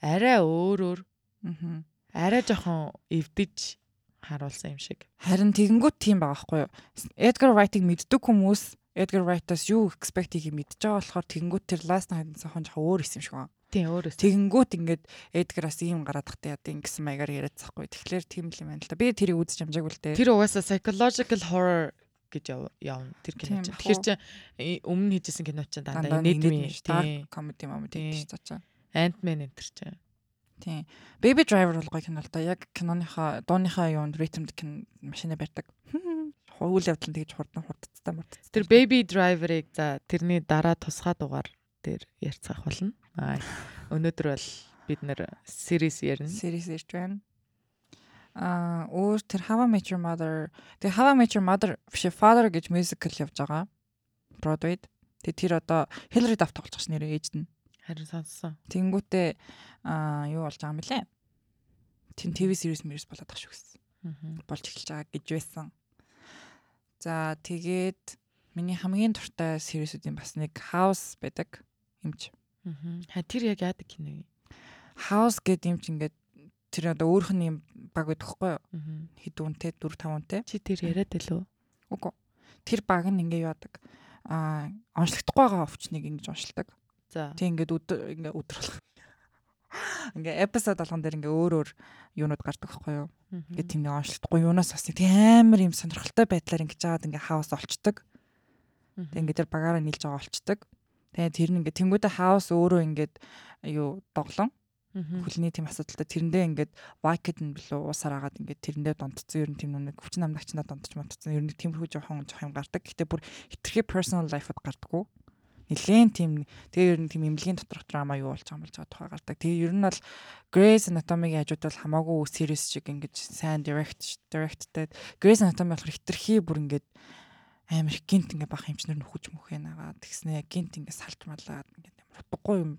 арай өөрөөр Мгм. арай жоохон эвдэж харуулсан юм шиг. Харин тэгэнгүүт тийм байгаа байхгүй юу? Edgar Wright-ыг мэддэг хүмүүс Edgar Wright-аас юу expect хийх мэдж байгаа болохоор тэгэнгүүт тэр Last Night хон жоохон өөр юм шиг байна. Тийм өөрөөс. Тэгэнгүүт ингээд Edgar-аас ийм гараад тахтай яа гэсэн маягаар яриад захгүй. Тэгэхээр тийм л юм байна л да. Би тэрийг үзэж амжаагүй л дээ. Тэр угаасаа psychological horror гэж яв- явна тэр кино чинь. Тэгэхээр чи өмнө хийжсэн кино чинь дандаа. Dark тийм. comedy гэдэг чинь цаачаа. Ant-Man энэ ч. Тийм. Baby Driver бол гоё кино л да. Яг киноныхаа дууныхаа юунд ритмд кин машина барьдаг. Явдал нь тэгж хурдан хурдцтай мурдцтай. Тэр Baby Driver-ыг за тэрний дараа тусгай дугаар дээр ярьцгаах болно. Аа өнөөдөр бол бид нэр series ярина. Series ирж байна. Аа өөр тэр I Met Your Mother тэр I Met Your Mother биш Father гэж musical явж байгаа. Broadway-д. Тэгээ тэр одоо Hillary Duff тоглож байгаа ш нэрээ ээж нь. Харин сонссон. Тэнгүүтээ аа юу болж байгаа юм бэлээ? Тин ТV series мэрс болоод байгаа шүү гэсэн. Аа. Болж эхэлж байгаа гэж байсан. За тэгээд миний хамгийн дуртай series-үүдийн бас нэг House байдаг юмч. Аа. Тэр яг яадаг кино юм. House гэдэг юм чи ингээд тэр одоо өөрх нь юм баг байдаг хгүй юу? Хэд үнэтэй 4 5 үнэтэй. Чи тэр яриад байлуу? Үгүй. Тэр баг нь ингээ яадаг. Аа онцлогдохгүй байгаа өвчнийг ингэж уншилдаг. За. Тэг ингээд ингээ болох. Ингээ эпизод болгон дээр ингээ өөр өөр юунууд гардаг хгүй юу? Ингээ тийм нэг онцлогдохгүй юунаас бас нэг амар юм сонирхолтой байдлаар ингэж жаад ингээ хаус олцдог. Тэг ингээ тэр багаараа нийлж байгаа олцдог. Тэгээ тэр нь ингээ тэнгуүдэ хаус өөрөө ингээд юу доглон хөлний тийм асуудалтай тэрэндээ ингээд вакед нь билүү уусаар агаад ингээд тэрэндээ донтцсон ер нь тийм нэг хүчин амлагчнаа донтож модцсон ер нь тиймэрхүү жоохон жоох юм гардаг. Гэтэ бүр хитрхи personal life-д гардаггүй. Нилээн тийм тэгээ ер нь тийм эмнэлгийн доторх драма юу болж байгаа юм болж байгаа тухай гардаг. Тэгээ ер нь бол Grey's Anatomy-гийн хажууд бол хамаагүй series шиг ингээд сайн direct directed. Grey's Anatomy болохоор хитрхи бүр ингээд амар гинт ингээ бах хэмжнэр нөхөж мөхөө нагаад тэгснэ гинт ингээ салтмалаад ингээ утгагүй юм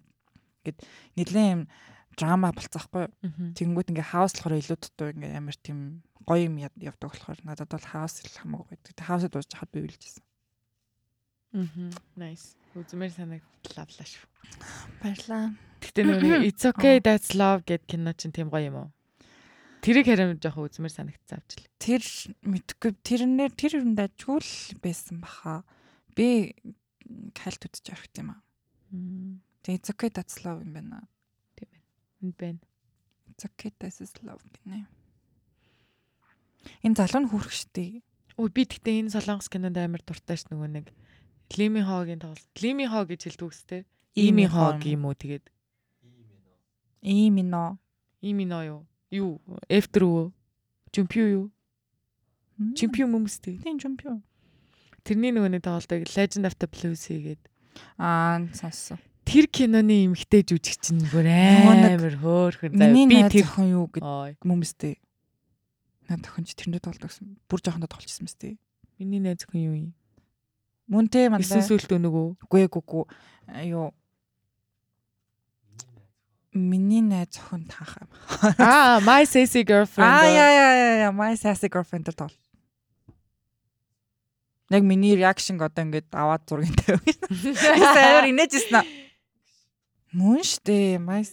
гэд нилээн драма болцохгүй. Тэгэнгүүт ингээ хаус болохоор илүү дутуу ингээ амар тийм гоё юм явдаг болохоор надад бол хаус л хамаагүй байдаг. Тэг хаусд дуусч хаад би үйлжсэн. Аа. Nice. Үзмэр санагдлаа шүү. Баярлаа. Гэтэ нөгөө It's okay that's love гэд кино чинь тийм гоё юм уу? Тэрийг харин жоохон үзмэр санагцсан авчил. Тэр мэдгүй тэрнэр тэр юм дажгүй л байсан баха. Би кальт үдчих орхит юм аа. Тэгээ It's okay that's love юм байна. Тийм байна. That's love гинэ. Энэ залуу нь хүрх штий. Өө би тэгтээ энэ солонгос кинонд амар дуртай ш нөгөө нэг Лими Хогийн тоглолт. Лими Хо гэж хэлдэг үстэй. Ими Хог юм уу тэгээд Ийм мино. Имино юу? Юу? Эфтер үү? Жумпиу юу? Чемпион хүмүүстэй. Тийм чемпион. Тэрний нөгөө нэг тоглолтыг Legend of the Blues хийгээд Аа сонссон. Тэр киноны эмгтэй жүжигч нь бүр амар хөөхөн. Миний Би тэр охин юу гэдэг. Наад охин чи тэрэндээ тоглосон. Бүр жоохондоо тоглолчихсон мэт тий. миний найз хүн юу юм? Мөнтэй мандаа. Эсвэл сүлт өнөгөө. Үгүй гүгүү. Юу Миний найз охин таах юм. Аа, my sassy girlfriend. Аа яа яа яа my sassy girlfriend дээр тоглол. Яг миний реакшн одоо ингээд аваад зургинтай. Би саяар инээжсэн аа. Мөн штэ my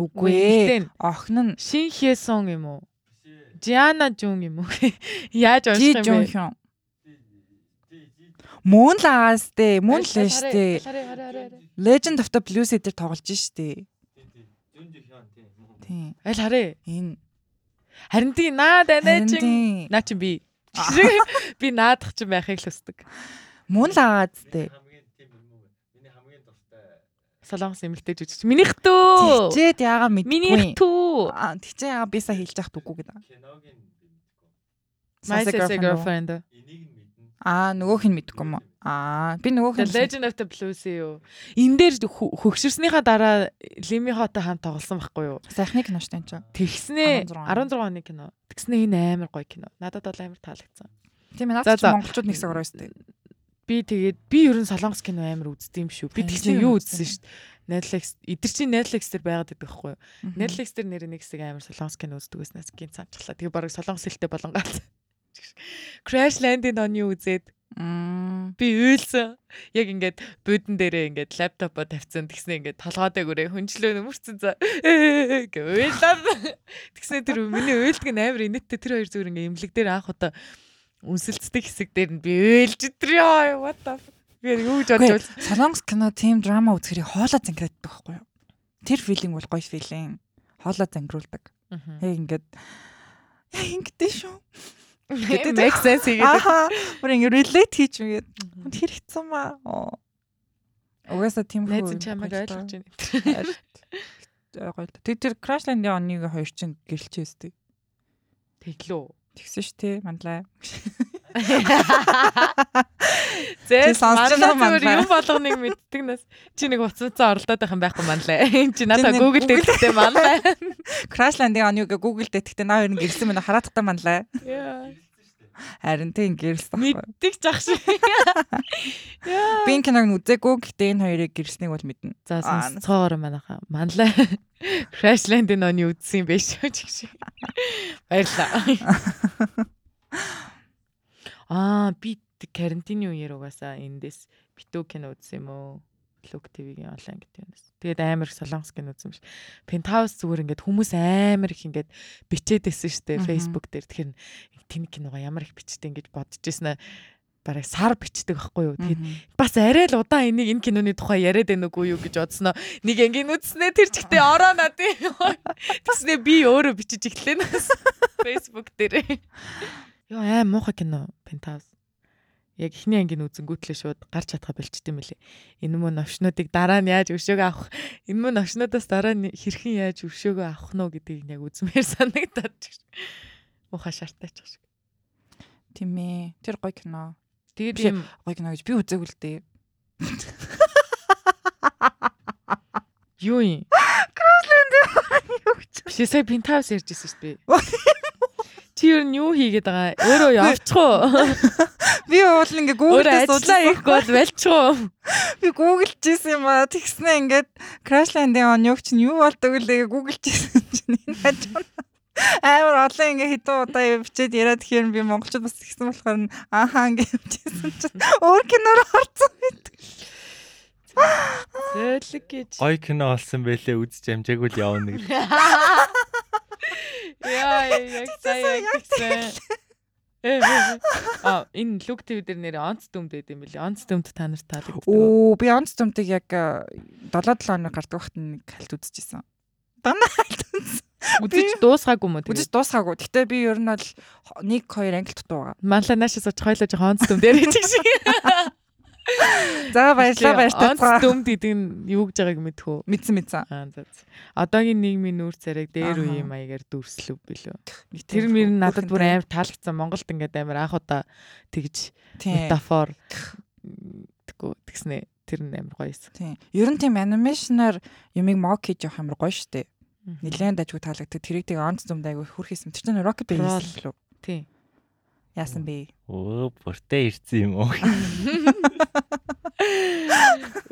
Үгүй ээ. Охин нь Шин Хьесон юм уу? Жиана Жун юм уу? Яаж унших юм бэ? Мөн л аастэй, мөн л штэ. Legend of the Blues дээр тоглож штэ. Тийм. Аль харъя. Энэ Харин тий наа данаа харин чин. Наа чин би. Би наадах чин байхыг л хүсдэг. мөн л аастэй. Солонгос эмэгтэй жүжигч. Минийх түү. Тэгчээд яага мэдгүй. Минийх. Аа тэгчээ яага бисаа хэлж яах дүүгүй гэдэг. My Sassy sassy girlfriend уу? girlfriend. Аа нөгөөх нь мэдгүй юм уу? Аа би нөгөөх нь Legend of the Blues юу? Эн дээр хө- хөгшөрснийхаа дараа Лими Хотой хамт тоглосон байхгүй юу? сайхны кино штэ энэ чинь. Тэгснээ 16 16 оны кино. Тэгснээ энэ амар гоё кино. Надад бол амар таалагдсан. Тийм ээ наад чи за. монголчууд нэгсэг ороо штэ. Би тэгээд би ер нь солонгос кино амар үздэг юм шүү. Би тэгсэн юу үзсэн шүү дээ. Netflix эдгэр чинь Netflix дээр байгаад байдаг байхгүй юу? Netflix дээр нэр нэг хэсэг амар солонгос кино үздэг гэснээс гин санчлаа. Тэгээ барыг солонгос хэлтэй болон гац. Crash Landing on You үзээд би уйлсан. Яг ингээд буудан дээрээ ингээд лаптопоо тавьсан. Тэгснэ ингээд толгойдоо гүрээ хүнчлөө нөмөрцөн за гэ уйлаад. Тэгснэ тэр миний уйлдаг нь амар инэттэй тэр хоёр зүгээр ингээд имлэг дээр анх удаа үнсэлцдэг хэсэг дээр нь би уйлж өдр ёо what the. Би юу гэж бодож Үгүй, Солонгос кино тийм драма үзэхэрийг хоолоо зангираад байхгүй юу? Тэр филинг бол гоё филинг. Хоолоо зангируулдаг. байна. Яг ингээд яа ингэдэж шүү. Гэдэг make sense хийгээд. Аха. Бүр ингэ relate хийж мэгээд. Хүнд хэрэгцсэн маа. Угаасаа тийм Найз нь чамайг ойлгож байна. гоё. Тэг тэр Crashland-ийн оныг хоёр чинь гэрэлчээ өстэй. Тэглүү. Тэгсэн ш тий манлаа. Зээ манлаа. юм болгоныг мэддэг нас чи нэг уцуцаа оролдоод байх юм байхгүй манлаа. Чи надаа Google дэвтэгтэй манлаа. Crashland-ийн оныг Google дэтгэхдээ наа хоёр нь гэрэлсэн мэнэ хараадахтай манлаа. Яа. Харин тийм гэрэлсэн байхгүй. Мэддэг ч ах шиг. Би энэ киног үзээгүй гэхдээ энэ хоёрыг гэрэлснийг бол мэднэ. За Аа, сонсцоогоор манайха. Манлаа. Crashland-ийн оны үзсэн юм биш үү гэх шиг. Баярлаа. Аа би карантины үеэр угаасаа эндээс битүү кино үзсэн юм уу? Look TV-гийн онлайн гэдэг юмнаас. Тэгээд амар их солонгос кино үзсэн биш. Penthouse зүгээр ингээд хүмүүс амар их ингээд бичээд байсан шүү дээ. Facebook дээр. Тэгэхээр тэн киногоо ямар их бичдэг ингэж бодож ирсэн аа бараг сар бичдэг байхгүй юу. Тэгээд бас арай л удаан энийг энэ киноны тухай яриад байна уугүй юу гэж бодсноо нэг ангийн үтснээ тэр чигтээ ороо над тэгснээ би өөрөө бичиж эхлэв нас Facebook дээр. Ёо аим муухай кино Penthouse. Яг ихний ангийн үзэнгүүтлээ шууд гарч чадхаа болчт юм лээ энэ мөн новшнуудыг дараа нь яаж өршөөгөө авах? Энэ мөн новшнуудаас дараа нь хэрхэн яаж өршөөгөө авах нь гэдгийг яг үзмээр санагдаад муухай шартаач шиг Тийм ээ. Тэр гоё кино. тэгээд юм Гоё кино гэж би үзээгүй л дээ. юу юм Биш сая пентаус ярьж ирсэн шүү дээ. Чи юу нь юу хийгээд байгаа? Өөрөө явчих уу? Би уул ингээ Өөрөө Google-ээс ажиллаа хийхгүй бол байлчих уу? Би гуглж ийсэн юм аа. Тэгснэ ингээд Crashland-ийн он юу ч нь юу болдог лээ гуглж ийсэн чинь энэ хажуу. Амар олон ингээ хэдэн удаа бичээд яриад тэгэхээр би монголчууд бас ихсэн болохоор нь ааха ингээ бичсэн чинь өөр киноор орсон байдаг. Зөөлөг гэж. Гой кино олсон байлээ үзэж амжаагүй л явна гэж. Яа яг сая яг тэгсэн. А энэ лук тв дээр нэр онц дүмд байд юм билээ. Онц дүмд та нарт таалагддаг. Оо би онц төмтөг яг 7 7 хоног гардаг вахт нэг хальт үзчихсэн. Дандаа хальт үзсэн. Үзэж дуусгаагүй уу Үзэж дуусгаагүй. Гэтэ би ер нь бол 1 2 англи дутуу байгаа. Манлаа наашаас очих хойлоо жоохон онц дүм дээр хийчих шиг. За баярлалаа Онц баярлалаа. дүмд гэдэг нь юу гэж байгааг мэдхүү. Мэдсэн мэдсэн. Аа за. Одоогийн нийгмийн нүүр царайг дээр үеийн маягаар дүрслэв билүү. Тэр мөр нь надад бүр амар таалагдсан. Монголд ингээд амар анх удаа тэгж метафор тэггүй тэгснэ. Тэр нь амар гоё юмсан. Тийм. Ер нь тийм анимашнаар юмыг мок хийж явах амар гоё штэ. Нилээн дажгүй таалагддаг. Тэрийг тийг онц зүмд айгу хүрхийсэн. Тэр чинь Rocket Brawl. Base лөө. Тийм. Яасан бэ? Өө бүртээ ирсэн юм уу?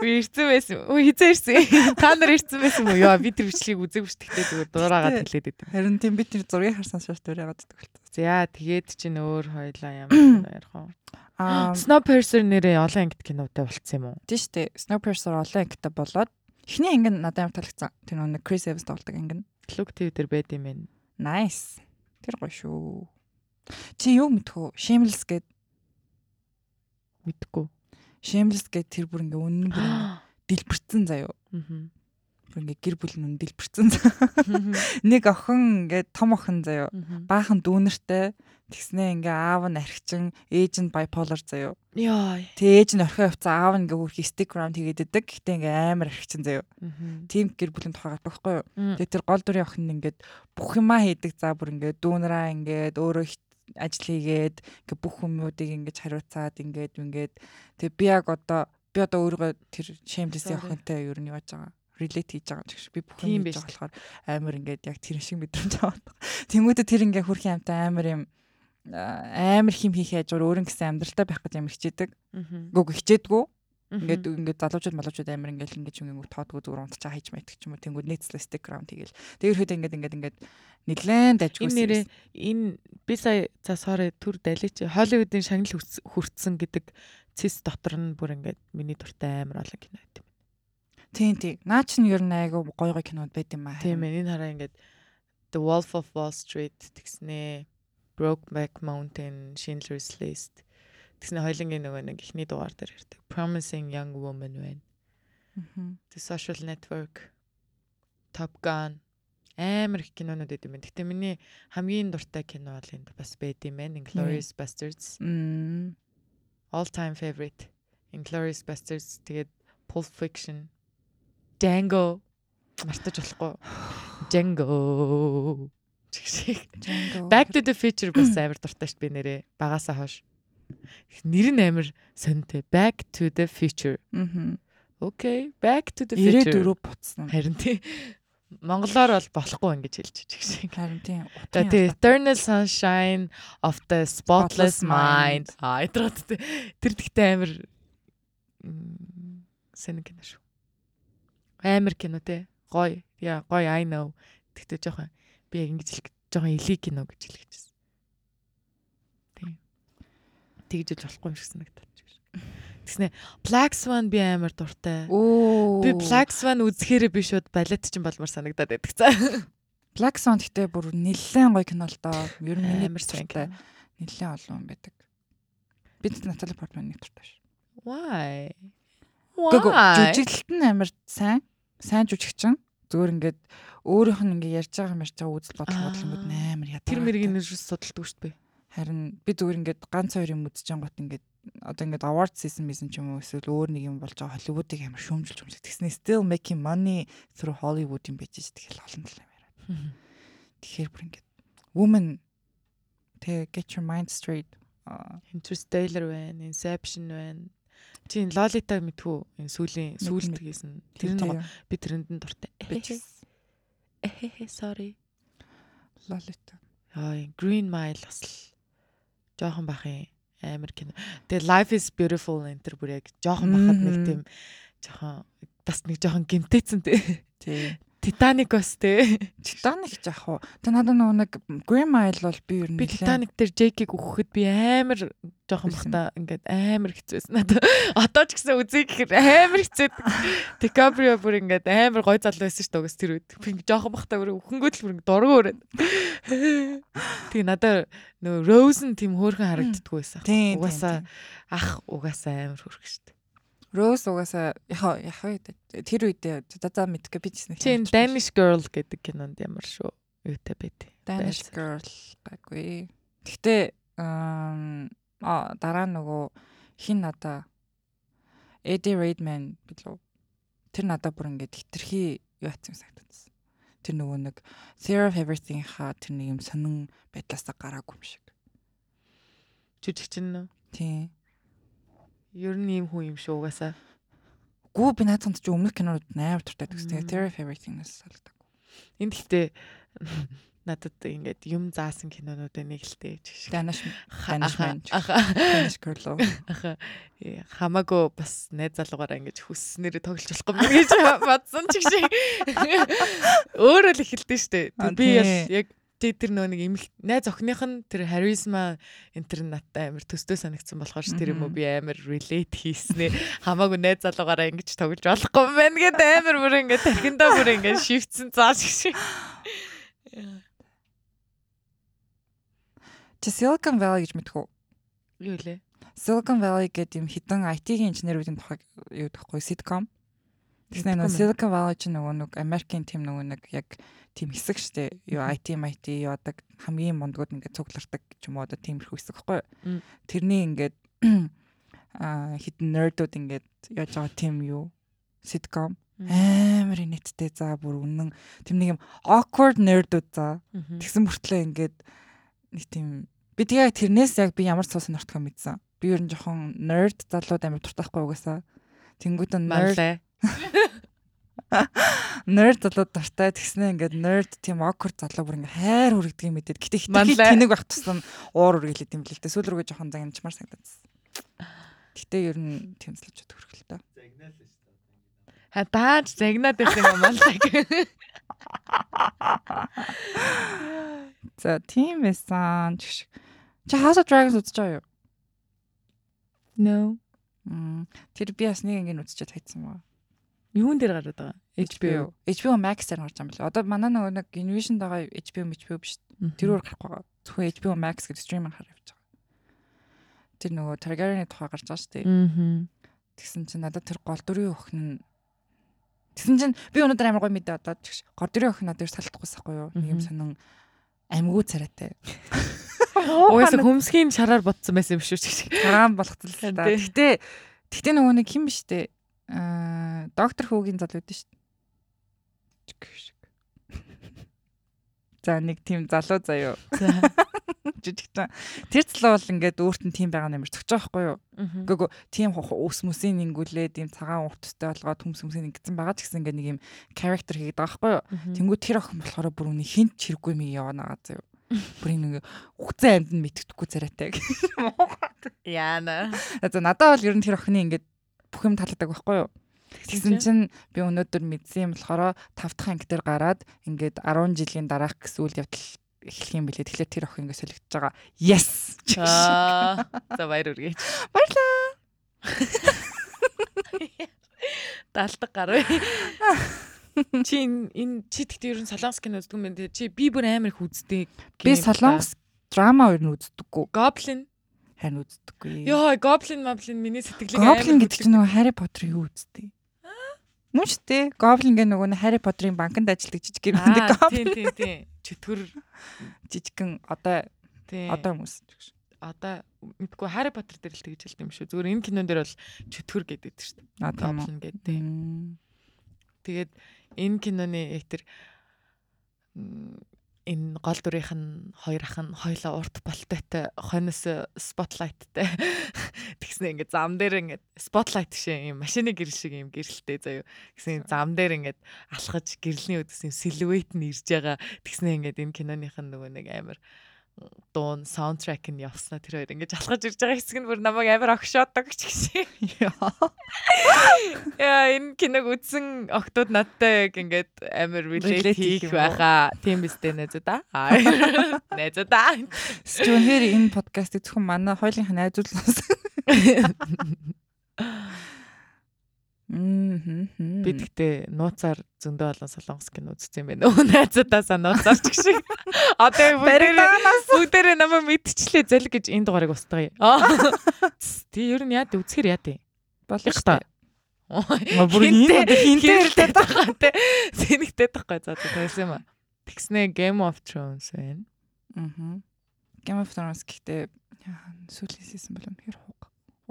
Би ирсэн байсан. Өө хизээ ирсэн. Та нар ирсэн байсан уу? Яа би тэр бичлэгийг үзээгүй шүү дээ. Зүгээр дуурайгаад хэлээд идэв. Харин тийм би тэр зургийг харсан шаш дуурайгаад байдаг. За тэгээд чинь өөр хоёлаа ямар ярих вэ? Аа Snowpiercer нэрээ олон ангит кинотой болцсон юм уу? тийм штэ. Snowpiercer олон ангитай болоод эхний анги нь надад амар таалагдсан. Тэр нэг Chris Evans тоглодог анги нь. Look TV дээр байд юм байна. Nice. Тэр гоё шүү. Чи юу мэдхүү? Shameless гэд Мэдгүй. Shameless гэд тэр бүр ингээ үнэн бүр дэлбэрцэн заяо. Мгм. Ингээ гэр бүл нүн дэлбэрцэн. Нэг охин ингээ том охин заяо. Баахан дүүнертэй тэгснээ ингээ аав нь архичин, ээж нь bipolar заяо. Яа. Тэг ээж нь орхио явцсан аав нь ингээ хөрхи around хийгээд идэг. Гэтэ ингээ амар архичин заяо. Тим гэр бүлийн тухай байхгүй юу? Мм. Тэгээ тэр гол дүрийн охин нь ингээд бүх юмаа хийдэг. За бүр ингээд дүүнраа ингээд өөрөө ажил хийгээд ингээд бүх хүмүүдийг ингээд хариуцаад ингээд ингээд тэгээ би яг одоо би одоо өөрөө тэр shameless-ийн охинтой ер нь яаж байгаа relate хийж байгаа ч гэж би бүх юм хийж байгаа болохоор амар ингээд яг тэр шиг мэдрэмж аваад. Тэнгүүтээ тэр ингээд хөрхийн амтай амар юм амар хим хийх яаж өөр гэсэн амьдралтай байх гэж амар хичээдэг. Гүг хичээдгүү. Ингээд ингээд залуучууд малуучууд амар ингээд ингээд юм ингээд тоодгоо зүгээр унтчаа хийж маягдаг ч юм уу. Тэнгүүд stick around тэгэл. Тэр хэд ингээд ингээд ингээд нилээн дажгүй. Энэ нэрээ энэ би сая за sorry түр далич Холливуудын шагнал хүртсэн гэдэг цэс дотор нь бүр ингээд миний дуртай амар олон кино байт юм. Тийм тийм. Наа чи нь ер нь айгу гой гой кинод байт юм аа. Тийм ээ энэ хараа ингээд The Wolf of Wall Street тэгснэ Brokeback Mountain, Schindler's List тэгснэ хоёлынгийн нөгөө нэг ихний дугаар дээр ирдэг. Promising Young Woman байна. The Social Network, Top Gun амар их кинонууд байт юм. Гэтэ миний хамгийн дуртай кино бол энд бас байт юм байна. Inglourious Basterds. All time favorite. Inglourious Basterds тэгээд Pulp Fiction, Django мартаж болохгүй. Django. Back to the Future бас амар дуртай шүү би нэрээ. Багасаа хойш. Нэр нь амар сонтой. Back to the Future. Мгм. Okay, Back to the Future. 94 буцсан. Харин тий. Монголоор бол болохгүй ингэж хэлж чигшээ. Харин тийм. Тий Eternal Sunshine of the Spotless Mind. Mind. А эдрот тэр тэгтээ амар сайн кино шүү. Амар кино те. Гой. Яа, гой I know. Тэгтээ жоохон би яг ингэж хэлэх жоохон элиг кино гэж хэлэх гэсэн. Тий. Тэгж үл болохгүй юм шиг санагдаад. Тэгснэ Black Swan би амар дуртай. Би Black Swan үзэхээрээ би шууд балет чинь болмоор санагдаад байдаг цаа. Black Swan гэхдээ бүр нэлээд гоё кино л доо. Ер нь миний Амар кино. Нэлээд олон байдаг. Би Натали Портман нэг дуртай шүү. Why? Why? жүжиглэлт нь амар сайн. Сайн жүжигчин. Зүгээр ингээд өөрийнх нь ингээ ярьж байгаа юм ярьж байгаа үзэл бодол бодлонгууд амар ядаа. Тэр мэргийн нэрс судалдаг шүү дээ. Харин би зүгээр ингээд ганц хоёр юм үзэж ангууд ингээд одоо ингээд award season мэсэн ч юм уу эсвэл өөр нэг юм болж байгаа Hollywood-ыг амар шүүмжилж юмлээ. Тэгснэ still making money through Hollywood юм байж тэгэл олон тал юм яриад. Тэгэхээр бүр ингээд woman тэг get your mind straight. Interstellar байна, Inception байна. Lolita мэдхүү энэ сүүлийн сүүлд хийсэн. Тэр тийм. гоо- би тэрэнд нь дуртай. Эхе sorry. Lolita. Яа, Green Mile бас л жоохон бахын амар кино. Тэгээ Life is Beautiful энэ төр бүр яг жоохон бахад нэг тийм жоохон бас нэг жоохон гимтэйцэн тий. Titanic бас тий. Titanic жаах уу. Тэг надад нөгөө нэг Green Mile бол би ер нь Би Titanic дээр Jake-ийг өгөхөд би амар жоохон бахта ингээд амар хэцүүсэн надад. Одоо ч гэсэн үзье гэхээр амар хэцүү. DiCaprio бүр ингээд амар гой залуу байсан шүү дээ угс тэр үед. Би жоохон бахта бүр өхөнгөө л бүр ингээд дургу өрөөд. Тэг надад нөгөө Rose нь тийм хөөрхөн харагддггүй байсан. Угаасаа ах угаасаа амар хөөрх шүү дээ. Rose угаасаа яхаа яхаа тэр үед за за мэдгүй би ч Чи энэ Danish Girl гэдэг кинонд ямар шүү юутай байд. Danish girl гайгүй. Гэхдээ ам а дараа нөгөө хин надаа Eddie Redmayne билүү. Тэр надаа бүр ингээд хитрхи юу атсан санагдсан. Тэр нөгөө нэг Theory of Everything ха тэр нэг юм сонин байдлаасаа гараагүй юм шиг. Жүжигчин нь Тийм. Ер нь ийм хүн юм шүү угаасаа. Гүү би наацанд чи өмнөх кинонууд амар туртай гэсэн. Theory of Everything-аас салдаг. Энд гэхдээ надад ингээд юм заасан кинонуудын нэг л дээ ч шиг. Danish ч. аха Danish аха э, хамаагүй бас найз залуугаараа ингэж хүсснээрээ тоглож болохгүй юм гэж бодсон ч шиг. Өөрөө л ихэлдэж штэ. Би бол яг тий тэр нөө нэг эмх найз охиных нь тэр харизма энэ тэр надтай амар төстэй санагдсан болохоор ш тэр юм уу би амар relate хийснэ хамаагүй найз залуугаараа ингэж тоглож болохгүй юм байна гэд амар бүр ингэ тархиндаа бүр ингэ шивцэн зааш шиг. Чи Silicon Valley гэж мэдхүү? Юу лээ? Silicon Valley гэдэг юм хідэн IT-ийн инженеруудын тухай юу гэхгүй sitcom. Нөгөө мэн. Silicon Valley чинь нөгөө нэг Америкийн тим нөгөө нэг яг тим хэсэг штэ. Юу IT, IT яадаг хамгийн мондгууд ингээд цуглардаг ч юм уу одоо тиймэрхүү хэсэг байхгүй? Тэрний ингээд аа хідэн нердүүд ингээд яаж байгаа тим юу? Sitcom амар инэттэй за бүр үнэн тэм нэг юм awkward nerdүүд за. Тэгсэн мөртлөө ингээд нэг тийм би тэгээ тэрнээс яг би ямар цус сонирхтгоо мэдсэн. Би ер нь жоохон nerd залууд амар дуртайхгүй угаасаа. Тэнгүүд нь nerd. Nerd залууд дуртай тэгснэ ингээд nerd тийм awkward залуу бүр ингээд хайр хүрэгдэг юм мэдээд. Гэтэ хитрхи Манлай. тэнэг байх тусам уур үргэлээд юм бэл л дээ. Сүүл рүүгээ жоохон загнамжмар санагдсан. Гэтэ ер нь тийм залуучууд хөргөлтэй. Ха дааж загнаад байсан юм маллаа. За тийм байсан. Чигш. Чи House of Dragons байгаа юу? No. Мм, Тэр би бас нэг ингэ үзчихээд хайцсан ба. Юун дээр гараад байгаа? HBO. HBO Max дээр гарч байгаа юм байна. Одоо манай нөгөө нэг Invision байгаа HBO HBO биш. Тэрүүр гарахгүй байгаа. Зөвхөн HBO Max гэдэг стриминг хараа явж байгаа. Тэр нөгөө Targaryen-ы тухай гарч байгаа шүү дээ. Тэгсэн чинь надад тэр гол дүрийн охин нь Тэгсэн чинь би өнөөдөр амар гоё мэдээ одоо чигш. Гол дүрийн охин надад салдахгүйсахгүй юу? Нэг юм сонин амьгуу царайтай. Угаасаа хөмсгийн шараар ботсон байсан юм шүү чи. Цагаан болгоцлоо та. Гэтэ гэтэ нөгөө нэг хин биш дээ. Аа доктор хүүгийн залуу дээ шүү дээ. За нэг тийм залуу заяо. За. Жижигтэн. Тэр залуу бол ингээд өөрт нь тийм байгаа нэмэр зөгч байгаа байхгүй юу? Гүгөө тийм ус мүсийн ингүүлээ тийм цагаан уртстай болгоод хүмс хүмсийн ингэсэн байгаа ч гэсэн ингээд нэг юм character хийгээд байгаа байхгүй юу? Тэнгүү тэр охин болохоор бүр үний хинт чирэггүй мийг яваа байгаа заяо. Бүр ингэ үхцэн амьд нь мэддэхгүй царайтай. Яана. За надад бол ер нь тэр охины ингээд бүх юм таалагддаг байхгүй юу? Тэгсэн чинь би өнөөдөр мэдсэн юм болохоор 5 дахь анги дээр гараад ингээд 10 жилийн дараах гэсэн үйл явдал эхлэх юм билээ. Тэгэхээр тэр охин ингээд солигдож байгаа. Yes. За баяр үргэж. Баярлаа. Даалдаг гарав. Чи энэ чи тэгтээ ер нь солонгос кино үздэг юм байна. Чи би бүр амар их үздэг. Би солонгос драма ер нь үздэггүй. Goblin Харин үздэггүй. Йоо, Goblin Moblin миний сэтгэлийг Goblin гэдэг чинь нөгөө Harry Potter-ыг юу үздэг? Мөн шүү дээ. Goblin гэх нөгөө Harry Potter-ын банкнд ажилладаг жижиг юм Аа, байдаг. тийм тийм тийм. Чөтгөр жижигхэн одоо одоо хүмүүс. одоо мэдгүй Harry Potter дээр л тэгж хэлт юм шүү. Зүгээр энэ кинон дээр бол чөтгөр гэдэг шүү дээ. Goblin гэдэг. тийм. Тэгээд энэ киноны тэр энэ гол дүрийнх нь хоёр ах нь хоёлаа урт болтойтой хойноос спотлайттай тэгснэ ингээд зам дээр ингээд спотлайт шиг юм машины гэрэл шиг юм гэрэлтэй заяо. Гэсэн зам дээр ингээд алхаж гэрэлний өдөс юм силуэт нь ирж байгаа. Тэгснэ ингээд энэ киноных нь нөгөө нэг амар дуун саундтрек нь явснаа тэр хоёр ингээд алхаж ирж байгаа хэсэг нь бүр намайг амар огшоодог ч гэсэн Яа энэ киног үзсэн октод надтай яг ингээд амар relate хийх байхаа. Тийм биз дээ найзуудаа. Аа. Найзуудаа. Зөвхөн энэ подкастыг зөвхөн манай хоёулынх нь найзуулнаас. Мм. Би тэгтээ нууцаар зөндөө олон солонгос кино үзсэн юм байна. Өө найзуудаасаа нууцаар ч гэх шиг. Одоо бүгдээрээ бүгдээрээ намайг мэдчихлээ залг гэж энэ дугаарыг устгая. Тий ер нь яа дээ үзэхэр яа дээ. болох та. бүр энэ хэлдэг байгаа те. Сэнэгтэй тахгүй за тэгсэн юм аа. Тэгснэ Game of Thrones байна. Аа. Game of Thrones гэхдээ сүүлийн си즌 бол үнэхээр хуг.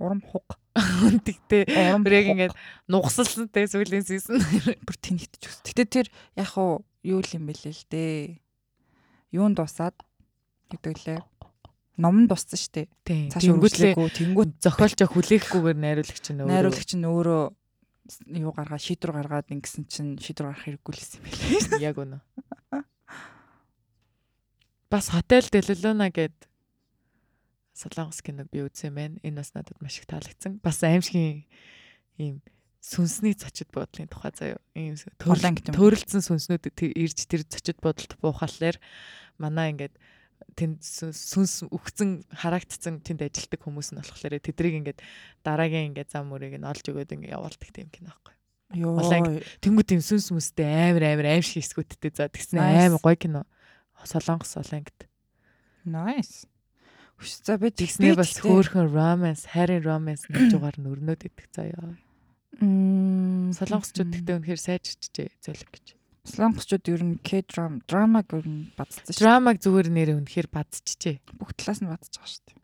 Урам хуг. Урам бүр яг ингээд нугсалсан те сүүлийн си즌. бүр тэнэгтэж үс. Гэтэ тэр яг хуу юу юм бэлээ л дээ. Юунд дуусаад гэдэг лээ. Ном нь дуссан шүү дээ. Цааш үргэлжлэхгүй тэнгуут зохиолч хүлээхгүйгээр найруулагч нь өөрөө. найруулагч нь өөрөө юу гаргаад шийдвэр гаргаад ингэсэн чинь шийдвэр гаргах хэрэггүй л юм билээ. яг үнэ. Бас хотел Делулуна гэд солонгос киног би үзсэн байна. Энэ бас надад маш их таалагдсан. Бас аимшигын ийм сүнсний зочид буудлын тухай заяа. Ийм юм. төрөлцсөн сүнснүүд ирж тэр зочид буудалд буухаллаар манай ингээд тэнд сүнс үхсэн харагдцсан тэнд ажилтдаг хүмүүс нь болохоор тэдрийг ингээд дараагийн ингээд зам мөрийг нь олж өгөөд ингээд явуулдаг тийм кино байхгүй. Йоо. Улаан Тэнгүү тийм сүнс мүстэй амар амар аим шиг эсгүүттэй за тэгснэ амар гоё кино. Солонгос солонгот. Nice. Хүч за би Тэгснэ бас хөөхөн romance, харин romance нэг жугаар нь өрнөд идэх заяа. Мм. Солонгосчууд тэгтээ үнэхээр сайжирчжээ зөөлөг гэж. Солонгосчууд ер нь K-drama, ер нь бадцсан шүү. Драмаг зүгээр нэрээ үнэхээр бадчихжээ. Бүх талаас нь бадцж байгаа шүү дээ.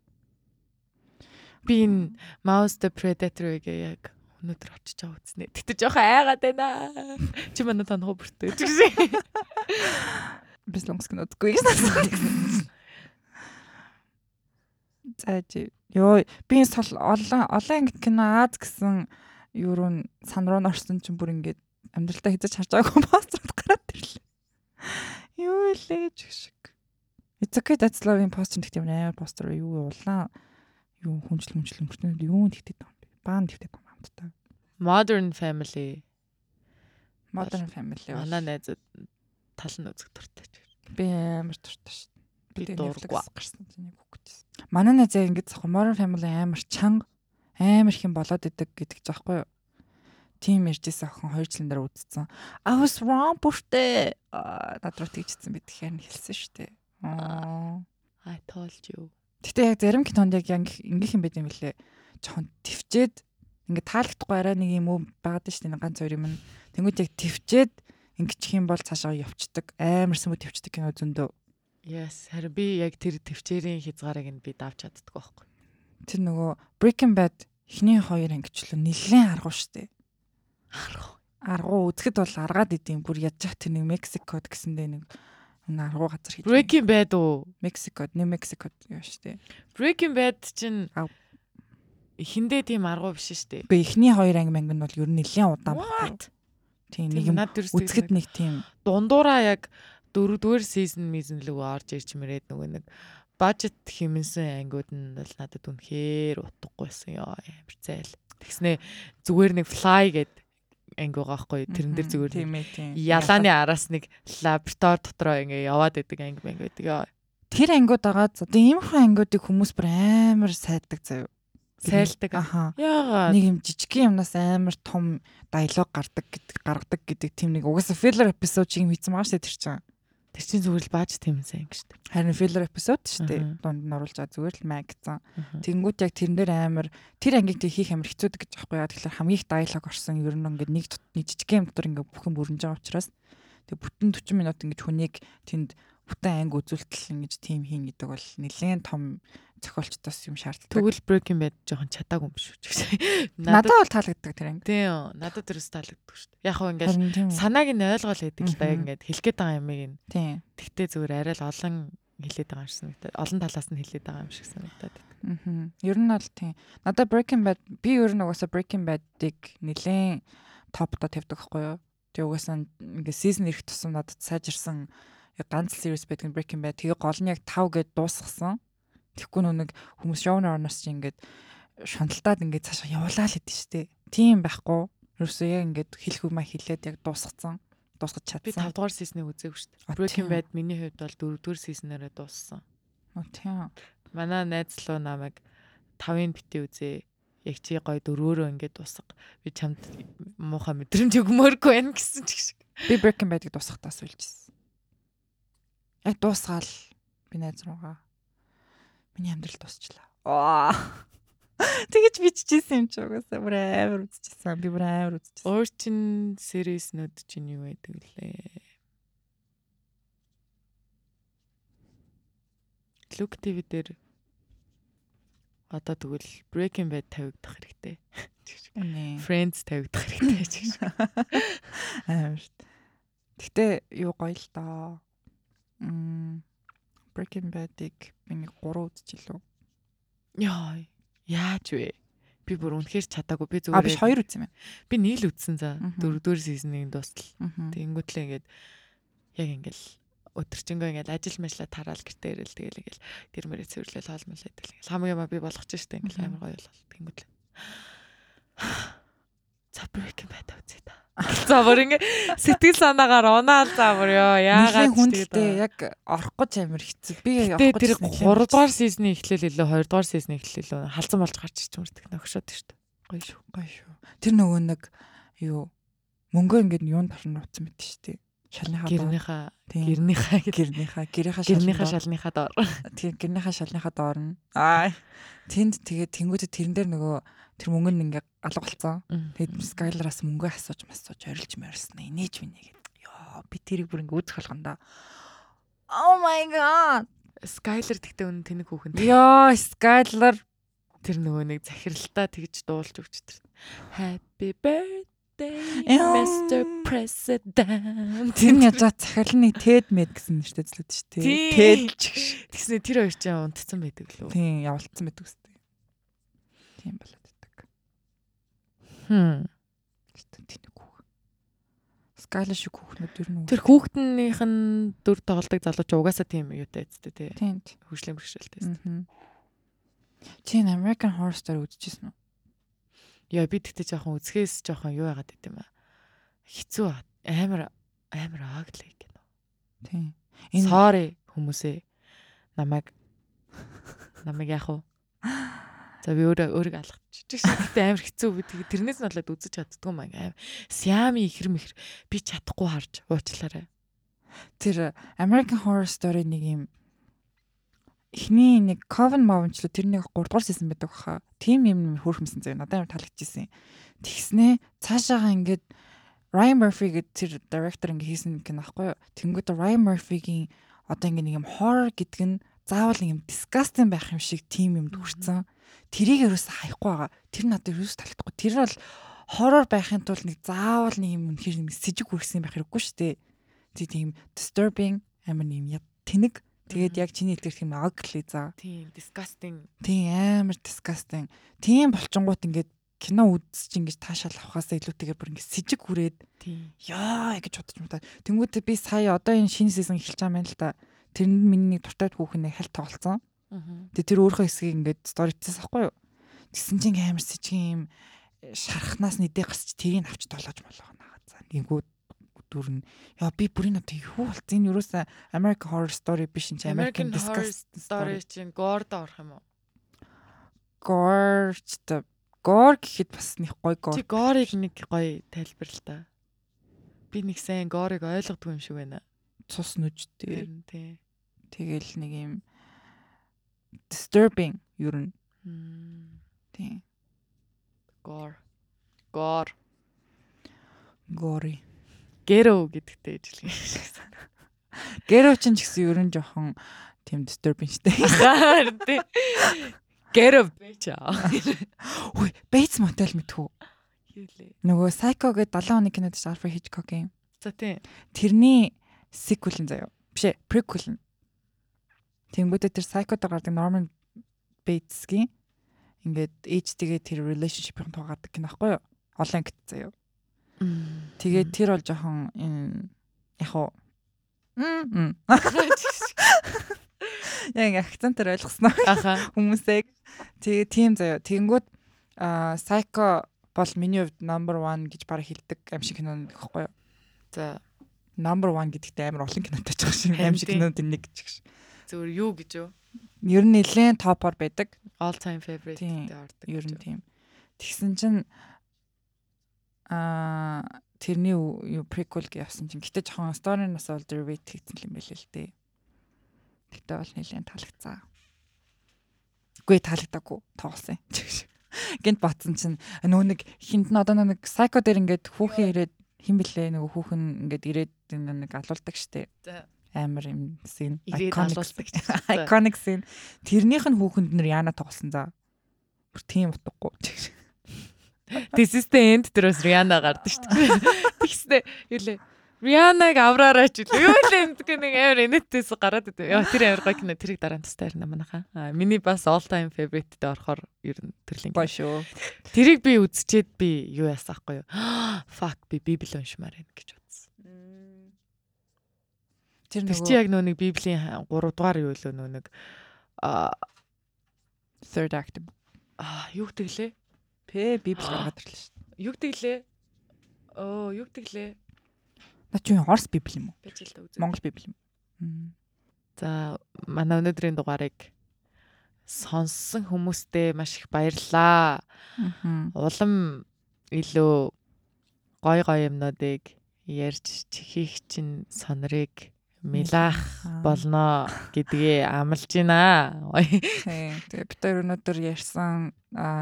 Би энэ Mouse the Predator-ыг яг өнөөдөр очиж байгаа үзнэ. Тэгтээ жоохон айгаад байна. Чи манай танах бүртээ. Тэгсэн. Би солонгос кино үзгүй гэсэн. За чи ёо би энэ сол олон олон ангит кино Аз гэсэн юу руу сан руу орсон чинь бүр ингээд амьдралтаа хязгаарч харж байгаагүй пострууд гараад ирлээ. Юу илээ ч шиг. It's okay that's love-ийн постэр тэгт юм амар постэр юу улаан юу хүнжил хүнжил өнгөртөө юу байгаа юм бэ? Баан байгаа юм хамтдаа. Modern Family. Modern Family. Манай найзууд тал нь үзэх дуртай. би амар дуртай шүү. Би. Netflix гарсан чинь үгүйс. Манай яг ингэж Modern Family амар чанга амар их юм болоод идэг гэдэг ч аахгүй юу. Тим иржсэн охин 2 жилийн дараа үдцсэн. I was wrong бүртээ. Над руу тэгжсэн бид тэгэхээр хэлсэн шүү дээ. I told you. Гэтэ яг зарим кинонд яг ингээх юм байт юм лээ. Жохон твчээд ингээ таалагдахгүй арай нэг юм уу байгаад шүү дээ ганц хоёр юм. Тэнгүүд яг твчээд ингэчих юм бол цаашаа явцдаг. Амар сүмүү твчдэг кино зөндөө. Yes, харин би яг тэр төвчээрийн хязгаарыг нь би давж чаддаг байхгүй. тэр нөгөө Breaking Bad эхний хоёр ангичлал нэлээд аргуу штэ. аргуу үзэхэд бол аргаад идэм бүр ядчих тэр нэг Мексикод гэсэндээ нэг нэг аргуу газар хийж. Breaking Bad уу? Мексикод, New Мексикод юу штэ. Breaking Bad чинь эхэндээ тийм аргуу биш дээ. Гэхдээ эхний хоёр анги манг нь бол ер нь нэлээд удаан. What? Тийм нэг юм үзэхэд нэг тийм дундуураа яг дөрөвдүгээр сизон мизэн лөө орж ирж мэрээд нөгөө нэг бажет хэмнсэн ангиуд нь бол надад үнэхээр утгаггүйсэн ёо амар зайл. Тэгснэ зүгээр нэг fly гэд анги байгаа байхгүй тэрэн дээр зүгээр ялааны араас нэг лаборатори дотроо ингээ яваад идэг анги манги байдаг ёо. тэр ангиуд байгаа за тийм иймэрхүү ангиудыг хүмүүс бүр амар сайддаг заяа. Сайлдаг. Яагаад? Нэг юм жижигхэн юмнаас амар том диалог гардаг гэдэг гаргадаг гэдэг тийм нэг угаасаа filler episode шиг юм хийсэн байгаа шүү дээ тэр чинь. Тэр чинь зүгээр л бааж тэмсэн анги шүү дээ. Харин filler episode шүү дээ. Дунд нь оруулж байгаа зүгээр л маг гэсэн. Аха. Тэнгүүт яг тэрэн дээр амар тэр ангийг тэг хийх амар хэцүү гэж аахгүй яа. Тэгэхээр хамгийн их диалог орсон ер нь ингээд нэг нэг жижигхэн юм дотор ингээд бүхэн бүрнэж байгаа учраас тэг бүтэн 40 минут ингээд хүнийг тэнд бүтэн анги үзүүлтэл ингэж тим хийн гэдэг бол нэлээд том зохиолчдоос юм шаарддаг. Тэгвэл Breaking Bad жоохон чатаагүй юм шүү дээ. надад бол таалагддаг тэр анги. тийм надад тэрс таалагддаг шүү дээ. Яг хөө ингээд санааг нь ойлгоол гэдэг л да ингээд хэлэх гээд байгаа юмыг нь Тийм. тэгтээ зүгээр арай л олон хэлээд байгаа юм шиг санагдаад олон талаас нь хэлээд байгаа юм шиг санагдаад. Мгм. Ер нь бол тийм. Надад Breaking Bad би ер нь угаасаа Breaking Bad-ыг нэлээд топто тавьдаг байхгүй юу? Тэгээ угаасаа ингээ season ирэх тусам надад сайжирсан ганц series байдаг нь Breaking Bad. Тэгээ гол нь яг 5 гэд дуусгасан. Тэгэхгүй нөө нэг хүмүүс showrunner-аас чи ингээд шунталтаад ингээд цаашаа явуулаа л хэдэж штэ. Тийм байхгүй. Ерөөсөө яг ингээд хэлэх юм хэлээд яг дуусгацсан. Дуусгаж Би чадсан. 5 дугаар сизныг үзээгүй А, дээ. Breaking. Bad миний хувьд бол 4 дугаар сизнээрээ дууссан. Оо, Тийм. Манай найз луу намайг 5-ын битээ үзээ. Яг чи гоё дөрөөрөө ингээд дуусга. Би чамд муухай мэдрэмж өгмөөргүй байна гэсэн ч шиг. Би Breaking Bad-ыг дуусгахтаа суулжсэн. Яг дуусгаал би найз руугаа. Миний амьдрал дуусчлаа. Аа. Тэгэж биччихсэн юм чи угаасаа бүр амар үзчихсэн. Би бүр амар үзчихсэн. Өөр чин series-нүүд чинь юу байдаг лээ? Look TV дээр одоо тэгвэл Breaking Bad тавигдах хэрэгтэй. Friends тавигдах хэрэгтэй гэж. Амар шүү дээ. Гэтэ юу гоё л доо. Breaking Bad-ыг би нэг 3 үзчихлээ. Яа, яаж вэ? Би бүр үнэхээр чадаагүй. Би А биш зүгээр 2 үзсэн юм би нийл үзсэн за. Мгм. Дөрөвдүгээр сизныг дуустал. байна. Тэнгүүтлээ ингээд яг ингээл өдөржингөө ингээл ажил мэжлээ тараал гэртээ ирэл тэгэл ингээл гэр мөрөө цэвэрлэл хоолмол идэл ингээл хамгийн ба би болгож штэ ингээл амар гоё бол тэнгүүтлээ. За Breaking Bad үзье та. За бүр ингээ сэтгэл санаагаар унаал за бүр ёо яагаад хүндэлтэй яг орох гэж амар хэцүү. Би Тэгээ орох тэр гэж 3 дугаар сизны эхлэл илүү 2 дугаар сизны эхлэл илүү халзан болж гарч ич юмрдаг нөхшөөд штэ. Гоё шүү. гоё шүү. Тэр нөгөө нэг юу мөнгөө ингээд юунд орно утсан мэт шүү дээ. Шалныхаа. Гэрнийхаа гэрнийхаа гэрнийхаа гэрийнхаа гэрнийхаа шалныхаа доор. тийм гэрнийхаа шалныхаа доор нь. Аа. Тэнд тэгээ тэнгуүтэ тэрэн дээр нөгөө тэр мөнгө нь ингээ алга болцсон. Тэгээд Skylar-аас мөнгө асууж масууж орилж морьсон. Инээж минь гэдэг. Йоо би тэрийг бүр ингээ үүсэх болгонда. Oh my god. Skyler тэгтээ үнэн тэнэг хүүхэн. Йоо Skylar Тэр нөгөө нэг захиралтаа тэгж дуулж өгч тэр. Happy birthday. Mr. President. тэр нь яаж захиалны TED med гэсэн нэртэй злээд шүү дээ. TED Тэгснэ тэр хоёр ч унтцсан байдаг лөө. тийм явуулсан байдаг үстэй. Тийм байдаг. Хм. Хүүхэн. Skylar шиг хүүхнүүд ер нь Тэр хүүхднийх нь дүр тоглолдог залууч угаасаа тийм юутай эцтэй тий. Хөгжлийн бэрхшээлтэй. Мгм. Чи American Horror Story үзчихсэн үү? Яа би тэгтээ жоохон үзэхээс жоохон юу яагаад гэдэм ба. Хэцүү амар амар ааглаа гэнэ. Энэ Энэ sorry хүмүүсээ намайг намайг яах вэ? За би өөрөө өөрийгөө алгачиж шигтэй амар хэцүү би тэгээ тэрнээс нь болоод үзэж чаддгүй маа амар Сиами ихэр мэхэр би чадахгүй харж уучлаарай. тэр American Horror Story нэг юм эхний нэг Coven Mountain тэр нэг 3 дугаар season байдаг баха. Тим юм хөөрхмсөн заяа надад амар таалагдчихсэн. Тэгснээ цаашаага ингээд Ryan Murphy гэдэг тэр director ингээ хийсэн кино аахгүй юу? Тэнгүүд Ryan Murphy-гийн одоо ингээ нэг юм horror гэдэг нь заавал нэг юм disgusting байх юм шиг тим юм хүрсэн. Тэрийг ерөөсө хаяхгүй байгаа. Тэр надад ерөөсө таалагдахгүй. Тэр бол хоррор байхын тулд нэг заавал нэг юм үнэхээр нэг сэжиг үргэсэн байх хэрэггүй шүү дээ. Тэг тийм disturbing амар юм тэнэг. Тэгээд яг чиний хэлдгэр тийм ugly за. Тийм, disgusting. Тийм амар disgusting. Тийм болчингууд ингээд кино үзэж ингэж таашаал авахаас илүүтэйгээр бүр ингэ сэжиг хүрээд Тийм. яа гэж бодож мта. Тэнгүүтээ би сая одоо энэ шинэ сизон эхэлж байгаа юм л да. Тэрэнд миний нэг дуртай хүүхэн нэг хальт тоглолцсон. Тэгээ тэр өөрийнхөө хэсгийг ингээд сторицээс ахгүй юу. Тэгсэн чинь амар сэжиг юм шарахнаас нэдээ гарч тэрийг авч толгож молоо наа. За нэгүүд дүрн. Яа би бүрийн одоо юу болц энэ юуроос American Horror Story биш энэ American Story чинь горд орох юм уу? Gore ч та Gore гэхэд бас нэг гой Чи Gore. горыг нэг гоё тайлбарлал та. Би нэг сайн горыг ойлгодгүй юм шиг байна. Цус нүжтэй. Тэгэл нэг юм disturbing юу н Мм, тийм Гор. Гор. Гори. Гэро гэдэгтэй ижил шиг санаа. Гэрв чинь ч гэсэн ер нь жоохон тийм disturbing штэ. Харин тий. Гэро бэча. Хүй, Bates Motel мэдхүү. Юу лээ. Нөгөө Psycho гэдэг 70 оны кинод ч Alfred Hitchcock-ийн. За тий. Тэрний sequel нь заяа. Биш ээ, prequel нь. Тэнгүүтээ тэр Psycho-д гардаг Norman Bates-гийн ингээд ээжтэйгээ тэр relationship-ийн тугаадаг кино аахгүй юу? Олон ангит заяа. Тэгээд тэр бол жоохон яг уу. Яг акцентээр ойлгосноо хүмүүсээ. Тэгээ тийм заяа. Тэгэнгүүт аа Psycho бол миний хувьд number 1 гэж бараг хэлдэг аим шиг кино гэхгүй юу? За Number 1 гэдэгтээ амар олон кинотой ч шиг Харин аим шиг киноны нэг ч гэж. Зөвөр юу гэж юу? Ер нь нэлээд топор байдаг. All time favorite гэдэг ордог. Ер нь тийм. Тэгсэн чинь аа тэрний юу prequel гэж явсан чинь гэтээ жоохон story-наас бол derivate хийсэн юм байлээ л дээ. Тэгтээ бол нэлээд таалагдсан. Үгүй таалагдаагүй тоглосон. Гэнт батсан чинь нөө нэг хинд нь одоо нэг psycho дээр ингээд хүүхэн ирээд хин блэ нөгөө хүүхэн ингээд ирээд нэг алуулдаг За амар юм scene iconic scene тэрнийх нь хүүхэнд нэр яана тоглосон за бүр тийм утгагүй This is the end дээрс Rihanna гардаг шүү дээ. Тэгснэ юу лээ. Rihanna-г авраараа ч юу лээ гэх нэг амар инээдтэйс гараад идэв. Яа тэр амар гоё кино тэрийг дараа нь тастайрна манайхаа. Аа миний бас all time favorite дээр орохоор ер нь төрлийн. гоё шүү Тэрийг би үзчихэд би юу яасан ахгүй юу? Fuck би библи уншмаар байна гэж бодсон. Тэр Тэр чи нөгөө яг нөө нэг библийн 3 дугаар юу лөө нөө нэг third act аа, юу гэтэглээ? пэ библ гаргаад ирлээ шүү Юу гэтэглээ? Оо, юу гэтэглээ? наа чи юу орс библ юм уу монгол библ юм За манай өнөөдрийн дугаарыг сонссон хүмүүстээ маш их баярлалаа. мм Улам илүү гой гой юмнуудыг ярьж чихих чинь сонорыг милаах болно гэдгээ амлаж байна. тэгээ бид хоёр өнөөдөр ярьсан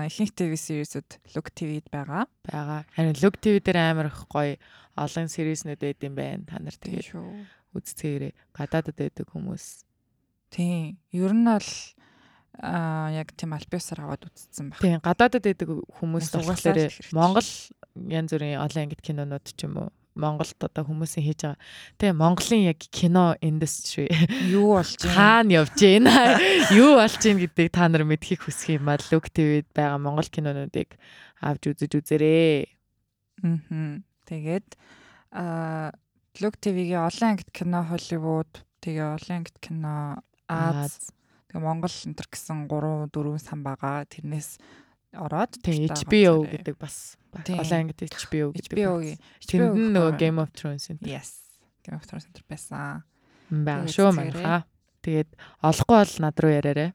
ихэнх ТV series-үүд Look TV-д байгаа байгаа. Харин Look TV дээр амар их гоё олон сериснүүд байд юм байна. Та нар шүү үзцгээрээ гадаадд байдаг хүмүүс. тийм ер нь бол а яг тийм альбиусаар аваад үзсэн баг Тийм гадаадд байдаг хүмүүс болохоор. Монгол янз бүрийн олон ангит кинонууд ч юм уу Монголд одоо хүмүүсийн хийж байгаа. Тэгээ Монголын яг кино индастри юу болж байна? Хаана явж байна? Юу болж байна гэдгийг та нар мэдхийг хүсэх юм бол Look TV-д байгаа монгол кинонуудыг авч үзэж үзээрэй. мм тэгээд а Look TV-гийн олон ангит кино Холливуд тэгээ олон ангит кино Аз тэгээ Монгол энтер гэсэн 3 4 сан байгаа. Тэрнээс ороод Тэгээ HBO гэдэг бас. Тийм. олон ангит HBO гэдэг. HBO-гийн Тэнд нөгөө Game of Thrones энэ Yes. Game of Thrones центр байсан. шүү үзээрэй. манайхаа. Тэгээд олохгүй бол над руу.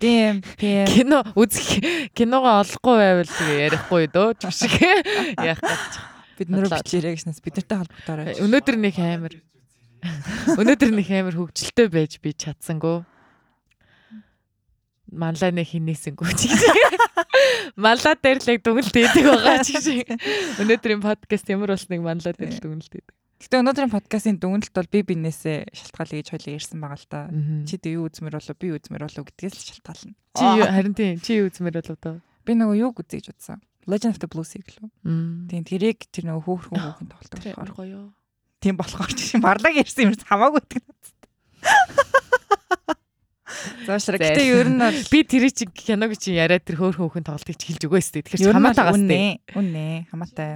DM PM Кино үзэх киногоо олохгүй байвал ярихгүй дөө ч шиг яах гэж. бид нэр бодлоо. бичээрэй гэснээс бид нартай холбогдоорой. Өнөөдөр нэг амар Өнөөдөр нэг амар хөвгчлөлтэй байж би чадсангүй. Манлаа нэг хинээсэнгүү ч гэж. Манлаа дээр л яг дүнэлт идэг байгаа ч гэж. Өнөөдрийн подкаст ямар болсныг манлаа дээр л дүнэлт идэг. Гэтэ өнөөдрийн подкастын дүгнэлт бол би бинээсээ шалтгаалъя гэж хоёлаа ярьсан байгаа л та. Чи дэ юу үзмэр болов би үзмэр болов гэдгээс л шалтгаална. Чи юу- харин тийм чи юу үзмэр болов доо? Би нөгөө юг үзье гэж бодсон. Legend of the Blue Sea гэлөө. Тийм тэрийг тэр нөгөө хөөхөн хөөхөн тоглолдог Тэр болохоор. гоё юу. Тийм болохоор чи барлаг ярьсан юм хамаагүй байдаг надад. Заашраа гэтээ ер нь бол би тэр чи киног чи яриад тэр хөөхөн тоглолтыг чи хэлж өгөөс тээ. Тэгэхээр хамаатай гас тээ. үнэ. Үнэ. Хамаатай.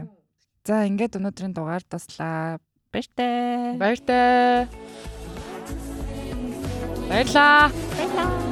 За ингээд өнөөдрийн дугаар таслаа. Баяртай. Баяртай. Баярлаа. Баярлаа.